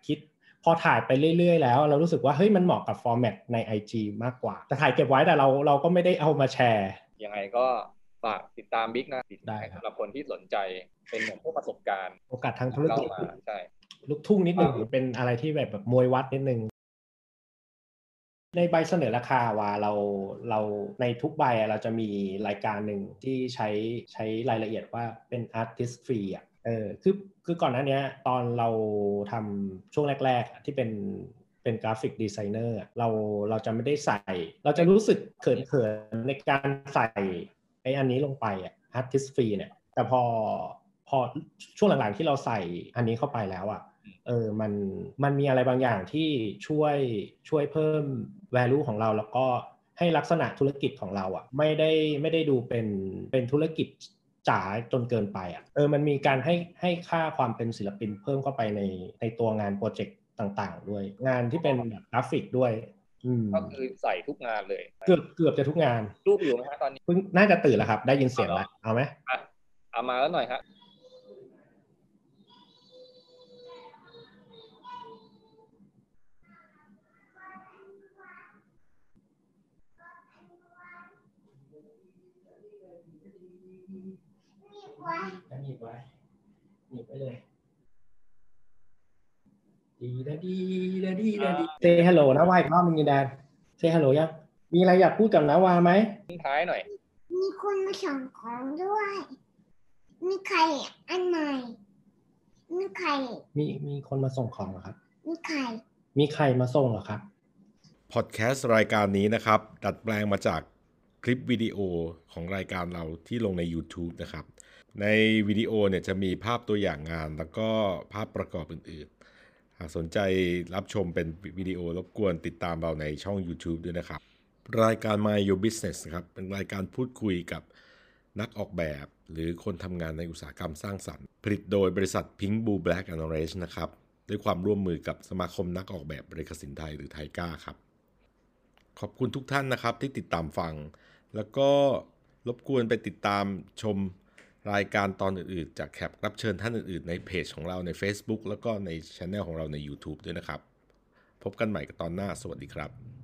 Speaker 2: คิดพอถ่ายไปเรื่อยๆแล้ว เรารู้สึกว่าเฮ้ยมันเหมาะกับ format ใน IG มากกว่า แต่ถ่ายเก็บไว้แต่เราเราก็ไม่ได้เอามาแชร์
Speaker 1: ยังไงก็ฝากติดตามบิ๊กนะ
Speaker 2: ได้ครับ
Speaker 1: สำหรับคนที่สนใจเป็นเหมือนพวกประสบการณ์
Speaker 2: โอกาสทางธุร
Speaker 1: เล่า
Speaker 2: กิจ
Speaker 1: มาใช่
Speaker 2: ลูกทุ่งนิดนึง
Speaker 1: ครับ
Speaker 2: เป็นอะไรที่แบบแบบมวยวัดนิดนึงในใบเสนอราคาว่าเราเราในทุกใบอะเราจะมีรายการหนึ่งที่ใช้ใช้รายละเอียดว่าเป็น artist free อะเออคือคือก่อนหน้าเนี้ยตอนเราทำช่วงแรกๆอะที่เป็นเป็นกราฟิกดีไซเนอร์อะเราเราจะไม่ได้ใส่ เราจะรู้สึกเขินๆในการใส่ไอ้อันนี้ลงไปอะ artist free เนี่ยแต่พอ พอช่วงหลังๆที่เราใส่อันนี้เข้าไปแล้วอะเออมันมันมีอะไรบางอย่างที่ช่วยช่วยเพิ่ม value ของเราแล้วก็ให้ลักษณะธุรกิจของเราอะไม่ได้ไม่ได้ดูเป็นเป็นธุรกิจจ๋าจนเกินไปอะเออมันมีการให้ให้ค่าความเป็นศิลปินเพิ่มเข้าไปในในตัวงานโปรเจกต์ต่าง ๆ ด้วย งานที่เป็นแบบกราฟิกด้วยอืม
Speaker 1: ก็คือใส่ทุกงานเลย
Speaker 2: เกือบเกือบจะทุกงาน
Speaker 1: รูปอยู่ไหมฮะตอนนี้
Speaker 2: เพิ่งน่าจะตื่นแล้วครับ ได้ยินเสียงแล้วเอาไหม
Speaker 1: อะเอามาแล้วหน่อย ฮะ
Speaker 2: หนีบไว้หนีบไว้เลยดีดาดีดาดีดาดีเซฮัลโหลนะวาอีกรอบนึงยีแดนเซฮัลโหลยังมีอะไรอยากพูดกับนาวาไหม
Speaker 1: ทิ้งท้ายหน่อย
Speaker 3: มีคนมาส่งของด้วย มีใครอันใหม่ มีใคร
Speaker 2: มีมีคนมาส่งของเหรอครับ
Speaker 3: มีใคร
Speaker 2: มีใครมาส่งเหรอครับ
Speaker 4: พอดแคสต์รายการนี้นะครับ ดัดแปลงมาจากคลิปวิดีโอของรายการเราที่ลงใน YouTube นะครับ ในวิดีโอเนี่ยจะมีภาพตัวอย่างงาน แล้วก็ภาพประกอบอื่นๆ หากสนใจรับชมเป็นวิดีโอรบกวนติดตามเราในช่อง YouTube ด้วยนะครับ รายการ My Your Business นะครับ เป็นรายการพูดคุยกับนักออกแบบ หรือคนทำงานในอุตสาหกรรมสร้างสรรค์ ผลิตโดยบริษัท Pink Blue Black and Orange นะครับ ด้วยความร่วมมือกับสมาคมนักออกแบบเรคสินไทยหรือไทก้าครับ ขอบคุณทุกท่านนะครับที่ติดตามฟัง แล้วก็รบกวนไปติดตามชม รายการตอนอื่นๆ จากแขกรับเชิญท่านอื่นๆ ในเพจของเราใน Facebook แล้วก็ในช anel ของเราใน YouTube ด้วยนะครับ พบกันใหม่กับตอนหน้าสวัสดีครับ